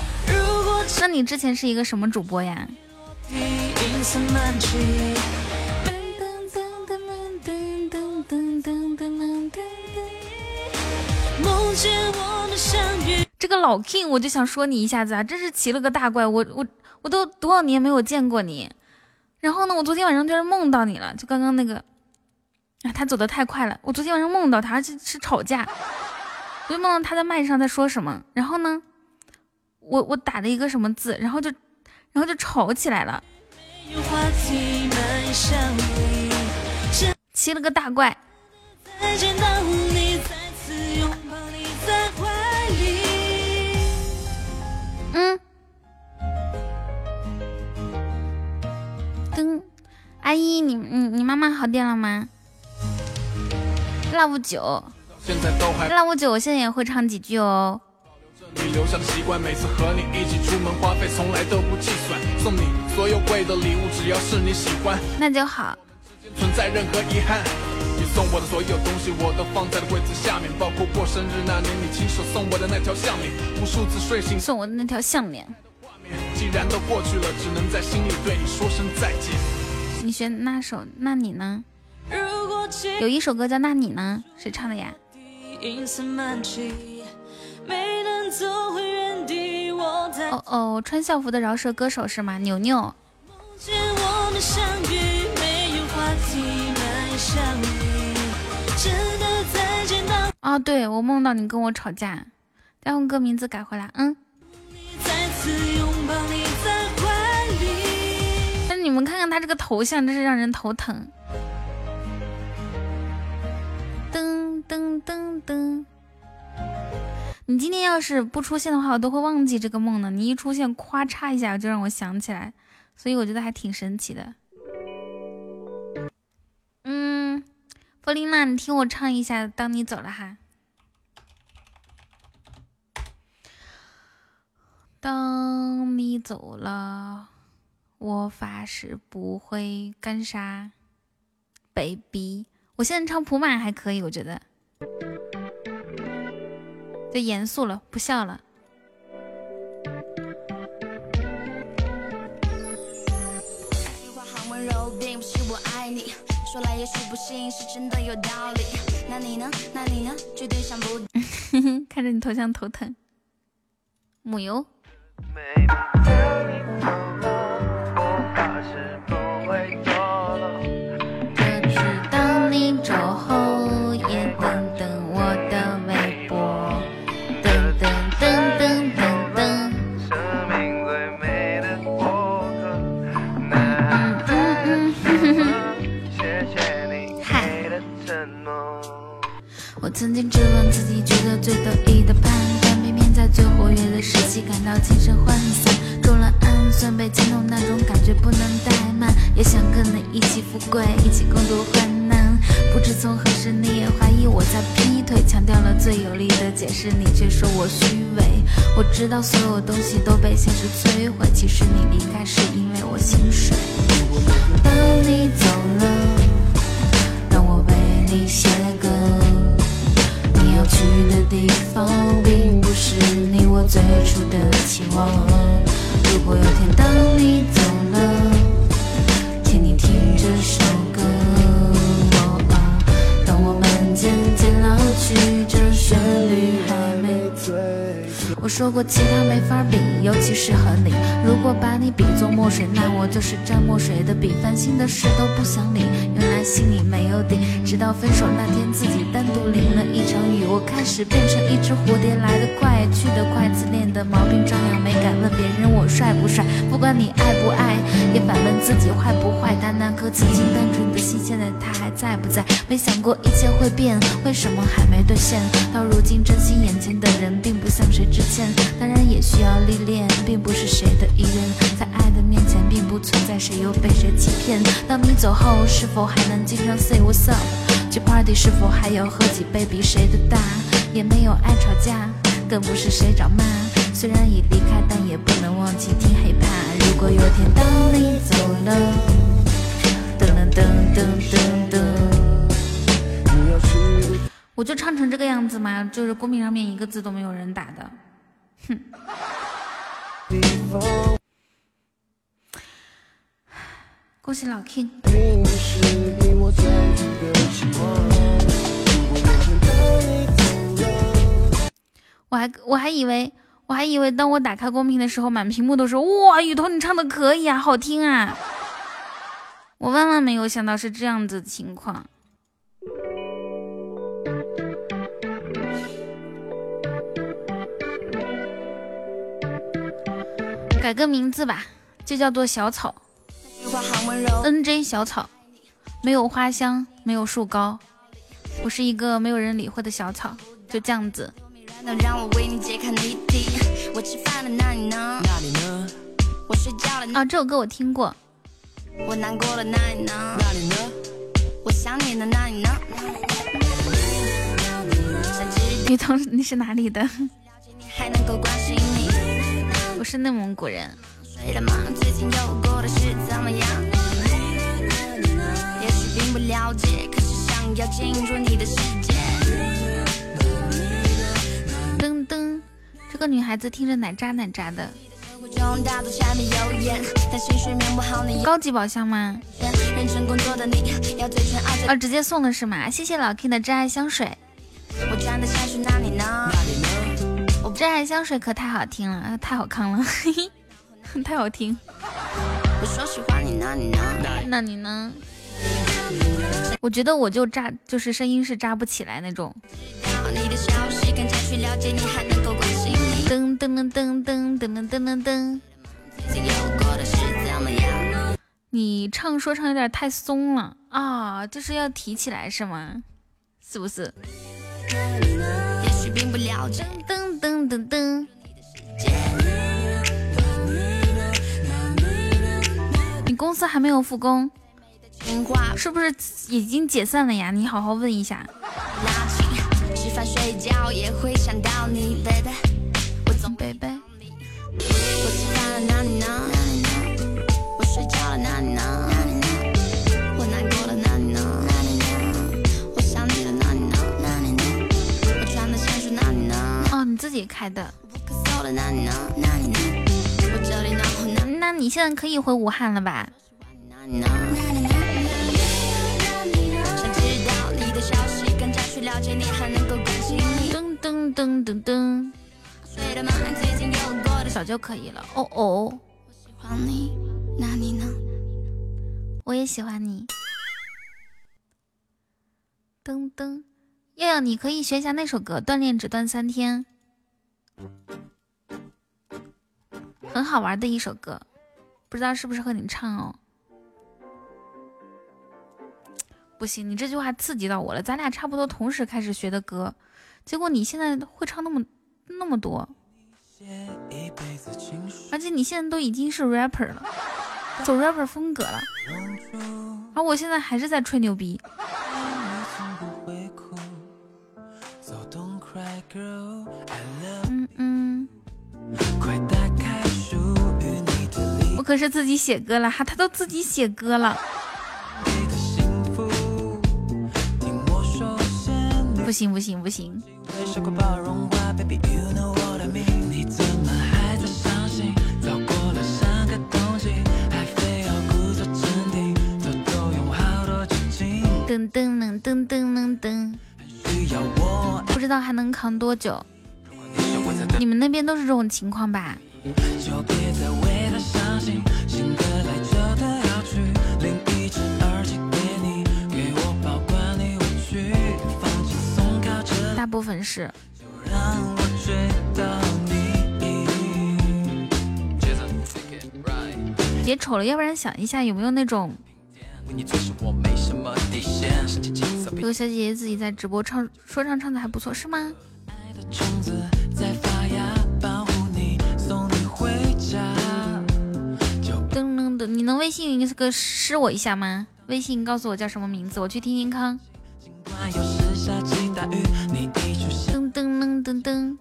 那你之前是一个什么主播呀？这个老 king，我就想说你一下子啊，真是奇了个大怪！我我我都多少年没有见过你。然后呢，我昨天晚上居然梦到你了，就刚刚那个，啊，他走的太快了。我昨天晚上梦到他，而且是吵架，我就梦到他在麦上在说什么。然后呢，我我打了一个什么字，然后就，然后就吵起来了，骑了个大怪。嗯。跟阿姨，你你你妈妈好点了吗？Love 九，Love 九，我现在也会唱几句哦。你留下的习惯，每次和你一起出门花费从来都不计算，送你所有贵的礼物，只要是你喜欢，那就好。存在任何遗憾，你送我的所有东西我都放在了柜子下面，包括过生日那年你亲手送我的那条项链，无数次睡醒送我的那条项链。既然都过去了，只能在心里对你说声再见。你选那首？那你呢？有一首歌叫《那你呢》，谁唱的呀？哦哦，穿校服的饶舌歌手是吗？牛牛。哦，对，我梦到你跟我吵架，再用歌名字改回来，嗯。但是你们看看他这个头像，真是让人头疼。噔噔噔噔，你今天要是不出现的话，我都会忘记这个梦的。你一出现，咵嚓一下就让我想起来，所以我觉得还挺神奇的。嗯，弗琳娜，你听我唱一下《当你走了》哈。当你走了，我发誓不会干啥，baby。我现在唱普满还可以，我觉得。就严肃了，不笑了。看着你头像头疼，木油。曾经质问自己，觉得最得意的判断，偏偏。在最活跃的时期感到精神涣散，中了暗算被牵动那种感觉不能怠慢，也想跟你一起富贵，一起共度患难。不知从何时你也怀疑我在劈腿，强调了最有力的解释，你却说我虚伪。我知道所有东西都被现实摧毁，其实你离开是因为我心碎。当你走了，让我为你写。去的地方，并不是你我最初的期望。如果有天当你走了，请你听这首歌。当我们渐渐老去，这旋律还没醉。我说过其他没法比，尤其是和你。如果把你比作墨水，那我就是沾墨水的笔。烦心的事都不想理，心里没有底。直到分手那天，自己单独淋了一场雨，我开始变成一只蝴蝶，来得快，去得快。自恋的毛病照样没敢问别人我帅不帅，不管你爱不爱，也反问自己坏不坏。但那颗曾经单纯的心，现在它还在不在？没想过一切会变，为什么还没兑现？到如今，珍惜眼前的人，并不像谁之前。当然也需要历练，并不是谁的意愿，在爱的面前，并不存在谁又被谁欺骗。当你走后，是否还能经常 say what's up？去 party 是否还要喝几杯比谁的大？也没有爱吵架，更不是谁找骂。虽然已离开，但也不能忘记听 hiphop。如果有天当你走了，噔噔噔噔噔噔，我就唱成这个样子吗？就是公屏上面一个字都没有人打的。哼，恭喜老 King。我还我还以为我还以为当我打开公屏的时候，满屏幕都是哇，雨桐你唱的可以啊，好听啊！我万万没有想到是这样子情况。改个名字吧，就叫做小草。N J 小草，没有花香，没有树高，我是一个没有人理会的小草，就这样子。啊，这首歌我听过。我难过了，那你呢？那你呢？我想你呢，那你呢？女同，你是哪里的？我是内蒙古人。了吗？最近又过得是怎么样？也许并不了解，可是想要进入你的世界。噔噔，这个女孩子听着奶渣奶渣的。高级宝箱吗？啊，直接送的是吗？谢谢老 K 的真爱香水。我的去哪里呢？我真爱香水可太好听了，太好看了。太好听。那你呢？我觉得我就扎，就是声音是扎不起来那种。噔噔噔噔噔噔噔噔噔。你唱说唱有点太松了啊，就是要提起来是吗？是不是？噔噔噔噔。你公司还没有复工，是不是已经解散了呀？你好好问一下。baby。我吃饭了，那你呢？我睡觉了，那你呢？我难过了，那你呢？我想你了，那你呢？我穿的香水，那你呢？哦，你自己开的。那你现在可以回武汉了吧？噔噔噔噔噔。早就可以了。哦哦，我也喜欢你。噔噔，耀耀，你可以学一下那首歌，锻炼只锻三天，很好玩的一首歌，不知道适不适合你唱哦。不行，你这句话刺激到我了。咱俩差不多同时开始学的歌，结果你现在会唱那么那么多。而且你现在都已经是 rapper 了，走 rapper 风格了，而我现在还是在吹牛逼。嗯嗯，我可是自己写歌了哈，他都自己写歌了。不行不行不行。噔噔噔噔噔噔噔，不知道还能扛多久？你们那边都是这种情况吧？新来，旧的要去，另一只耳机给你，给我你，大部分是。别瞅了，要不然想一下有没有那种，这个小姐姐自己在直播唱说唱唱的还不错，是吗？你能微信那个试我一下吗？微信告诉我叫什么名字，我去听听康。噔噔噔噔噔。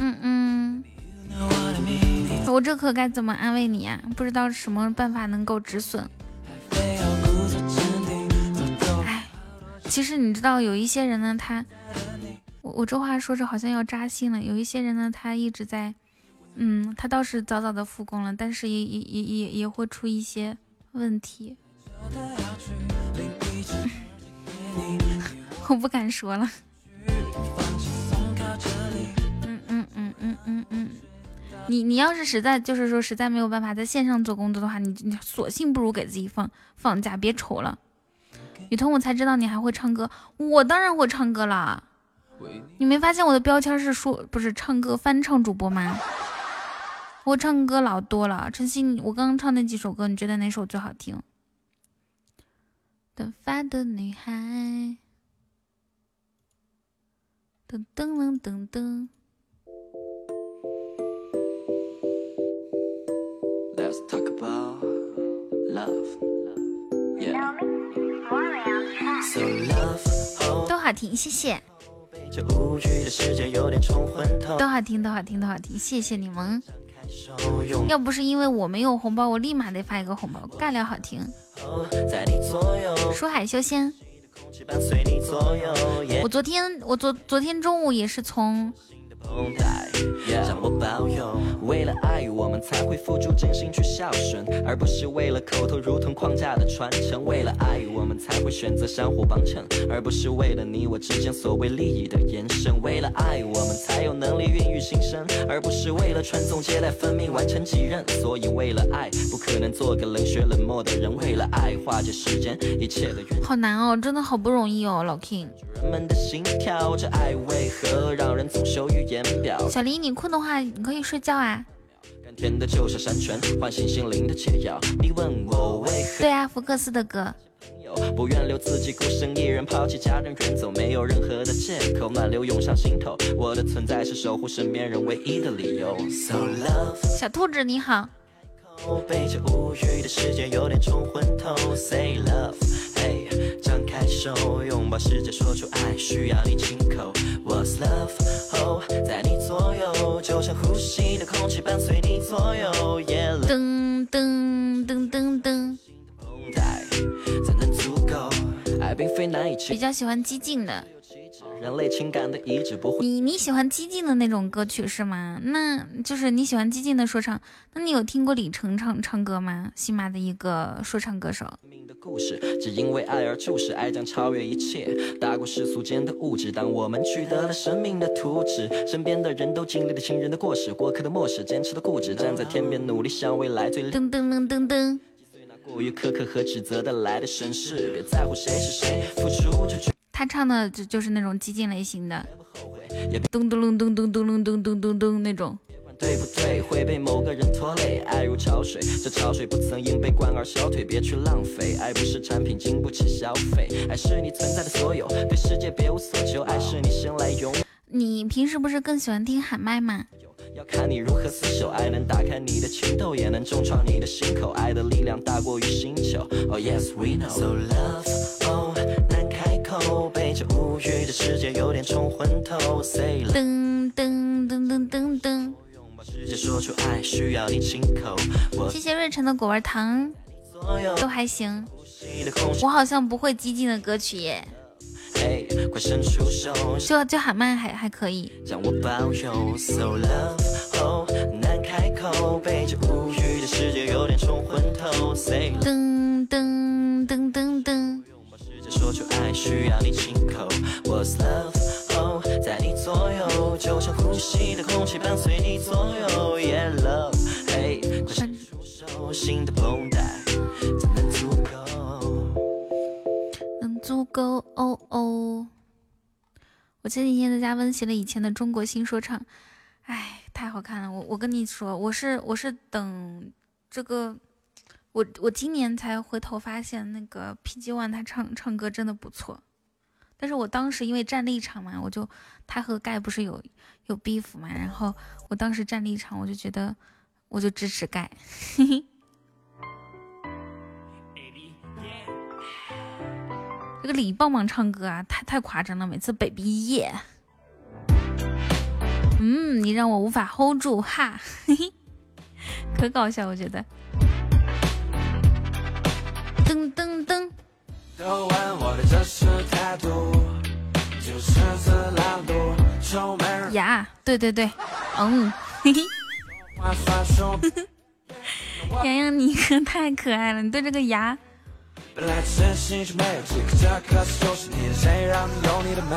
嗯嗯我这可该怎么安慰你呀？不知道什么办法能够止损。哎，其实你知道有一些人呢，他，我我这话说着好像要扎心了。有一些人呢，他一直在，嗯，他倒是早早的复工了，但是也也也也也会出一些问题。我不敢说了。嗯嗯嗯嗯嗯嗯，你你要是实在就是说实在没有办法在线上做工作的话，你你索性不如给自己放放假，别愁了。雨桐，我才知道你还会唱歌，我当然会唱歌啦。你没发现我的标签是说不是唱歌翻唱主播吗？我唱歌老多了，晨曦，我刚刚唱那几首歌，你觉得哪首最好听？短发的女孩，噔噔噔噔噔。Let's talk about love. Yeah. So love 都好听，谢谢。这无语的世界有点冲昏头。都好听，都好听，都好听，谢谢你们。要不是因为我没有红包，我立马得发一个红包。尬聊好听，书海修仙。我昨天，我昨昨天中午也是从让我保佑。为了爱，我们才会付出真心去孝顺，而不是为了口头如同框架的传承。为了爱，我们才会选择相互帮衬，而不是为了你我之间所谓利益的延伸。为了爱，我们才有能力孕育新生，而不是为了传宗接代、分命完成己任。所以为了爱，不可能做个冷血冷漠的人。为了爱，化解世间一切的怨。好难哦，真的好不容易哦，老 King。人们的心跳，这爱为何让人总羞于言表？小黎，你困的话，你可以睡觉啊。甘甜的就像山泉，唤醒心灵的解药。你问我为何对啊，福克斯的歌。不愿留自己孤身一人，抛弃家人远走，没有任何的借口，暖流涌上心头。我的存在是守护身边人唯一的理由。So love，小兔子你好。被这无语的世界有点冲昏头。Say love，嘿，张开手，拥抱世界，说出爱，需要你亲口。What's love？哦，在你左右，就像呼吸的空气，伴随你左右。Yeah，噔噔噔噔噔。带才能足够。爱并非难以比较喜欢激进的。人类情感的遗址不会。你你喜欢激进的那种歌曲是吗？那就是你喜欢激进的说唱。那你有听过李晨唱唱歌吗？新马的一个说唱歌手。故事只因为爱而促使，爱将超越一切，大过世俗间的物质。当我们取得了生命的图纸，身边的人都经历了亲人的过世，过客的漠视，坚持的固执，站在天边努力向未来最。噔噔噔噔噔。过于苛刻和指责的来的绅士，别在乎谁是谁，付出就去。他唱的就就是那种激进类型的，咚咚咚咚咚咚咚咚咚咚咚那种。对不对？会被某个人拖累，爱如潮水，这潮水不曾因被灌而消退，别去浪费。爱不是产品，经不起消费，爱是你存在的所有，对世界别无所求，爱是你生来拥。你平时不是更喜欢听喊麦吗？要看你如何厮守，爱能打开你的情窦，也能重创你的心口。爱的力量大过于星球。Oh yes we know. So love, oh 被这无语的世界有点冲昏头。Say love. 噔噔噔噔噔噔。说出爱，需要你亲口。谢谢瑞晨的果味糖，都还行。我好像不会激进的歌曲耶。嘿，快伸出手，就就喊麦还还可以。让我保佑，So love，哦，难开口，被这无语的世界有点冲昏头。Say 噔噔噔噔噔。直接说出爱，需要你亲口。What's love？哦，在你左右，就像呼吸的空气，伴随你左右。Yeah love，嘿，快伸出手，心的绷带才能足够。能足够哦哦。我前几天在家温习了以前的中国新说唱，哎，太好看了！我我跟你说，我是我是等这个，我我今年才回头发现那个 PG One 他唱唱歌真的不错，但是我当时因为站立场嘛，我就他和盖不是有有 beef 嘛，然后我当时站立场，我就觉得我就支持盖，嘿嘿。这个李棒棒唱歌啊，太太夸张了，每次 baby 耶，嗯，你让我无法 hold 住哈，嘿嘿，可搞笑，我觉得。噔噔噔。呀，对对对，嗯，嘿嘿。洋洋，你可太可爱了，你对这个牙。本来只是兴趣没有几个，这可是就是你的，谁让你有你的美？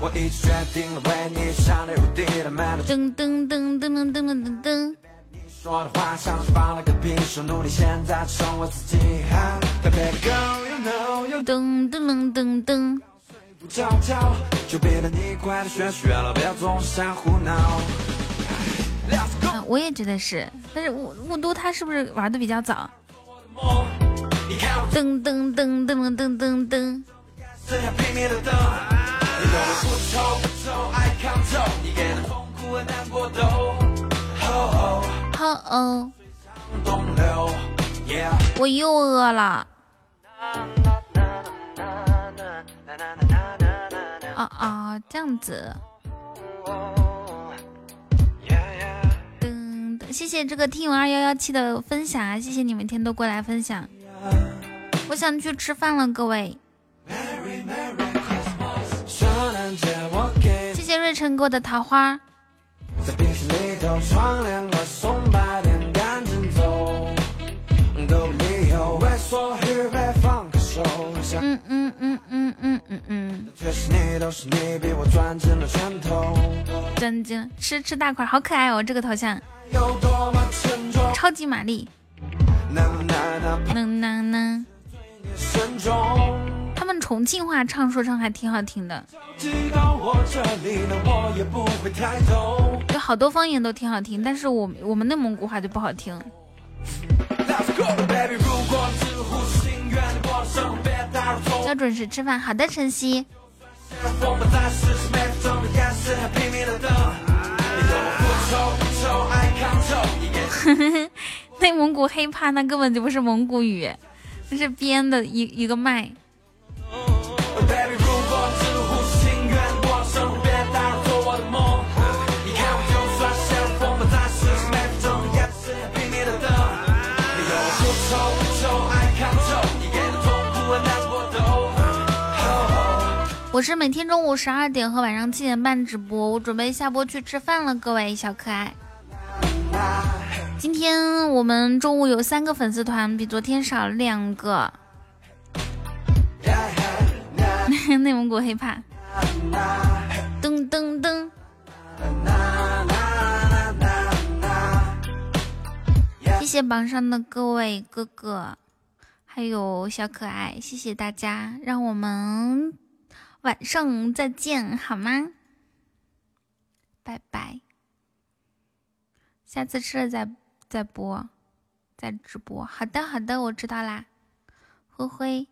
我已经决定了，为你上天入地的美。噔噔噔噔噔噔噔噔。说的话像是放了个屁，说努力现在成我自己。Baby girl you know you 噔噔噔噔。不着调，就别等你快的学学了，别总是瞎胡闹。啊，我也觉得是，但是雾雾都他是不是玩的比较早？噔噔噔噔噔噔噔。好哦，我又饿了。啊啊，这样子。噔噔，谢谢这个听友二幺幺七的分享啊！谢谢你每天都过来分享。我想去吃饭了，各位。谢谢瑞辰给我的桃花。嗯嗯嗯嗯嗯嗯嗯。真金吃吃大块，好可爱哦！这个头像。超级玛丽。能能能。们重庆话唱说唱还挺好听的，有好多方言都挺好听，但是我我们内蒙古话就不好听。要准时吃饭，好的，晨曦。内蒙古黑怕那根本就不是蒙古语，那是编的一一个麦。我是每天中午十二点和晚上七点半直播，我准备下播去吃饭了，各位小可爱。今天我们中午有三个粉丝团，比昨天少了两个。内蒙古黑怕，噔噔噔。谢谢榜上的各位哥哥，还有小可爱，谢谢大家，让我们。晚上再见，好吗？拜拜。下次吃了再再播，再直播。好的，好的，我知道啦。灰灰。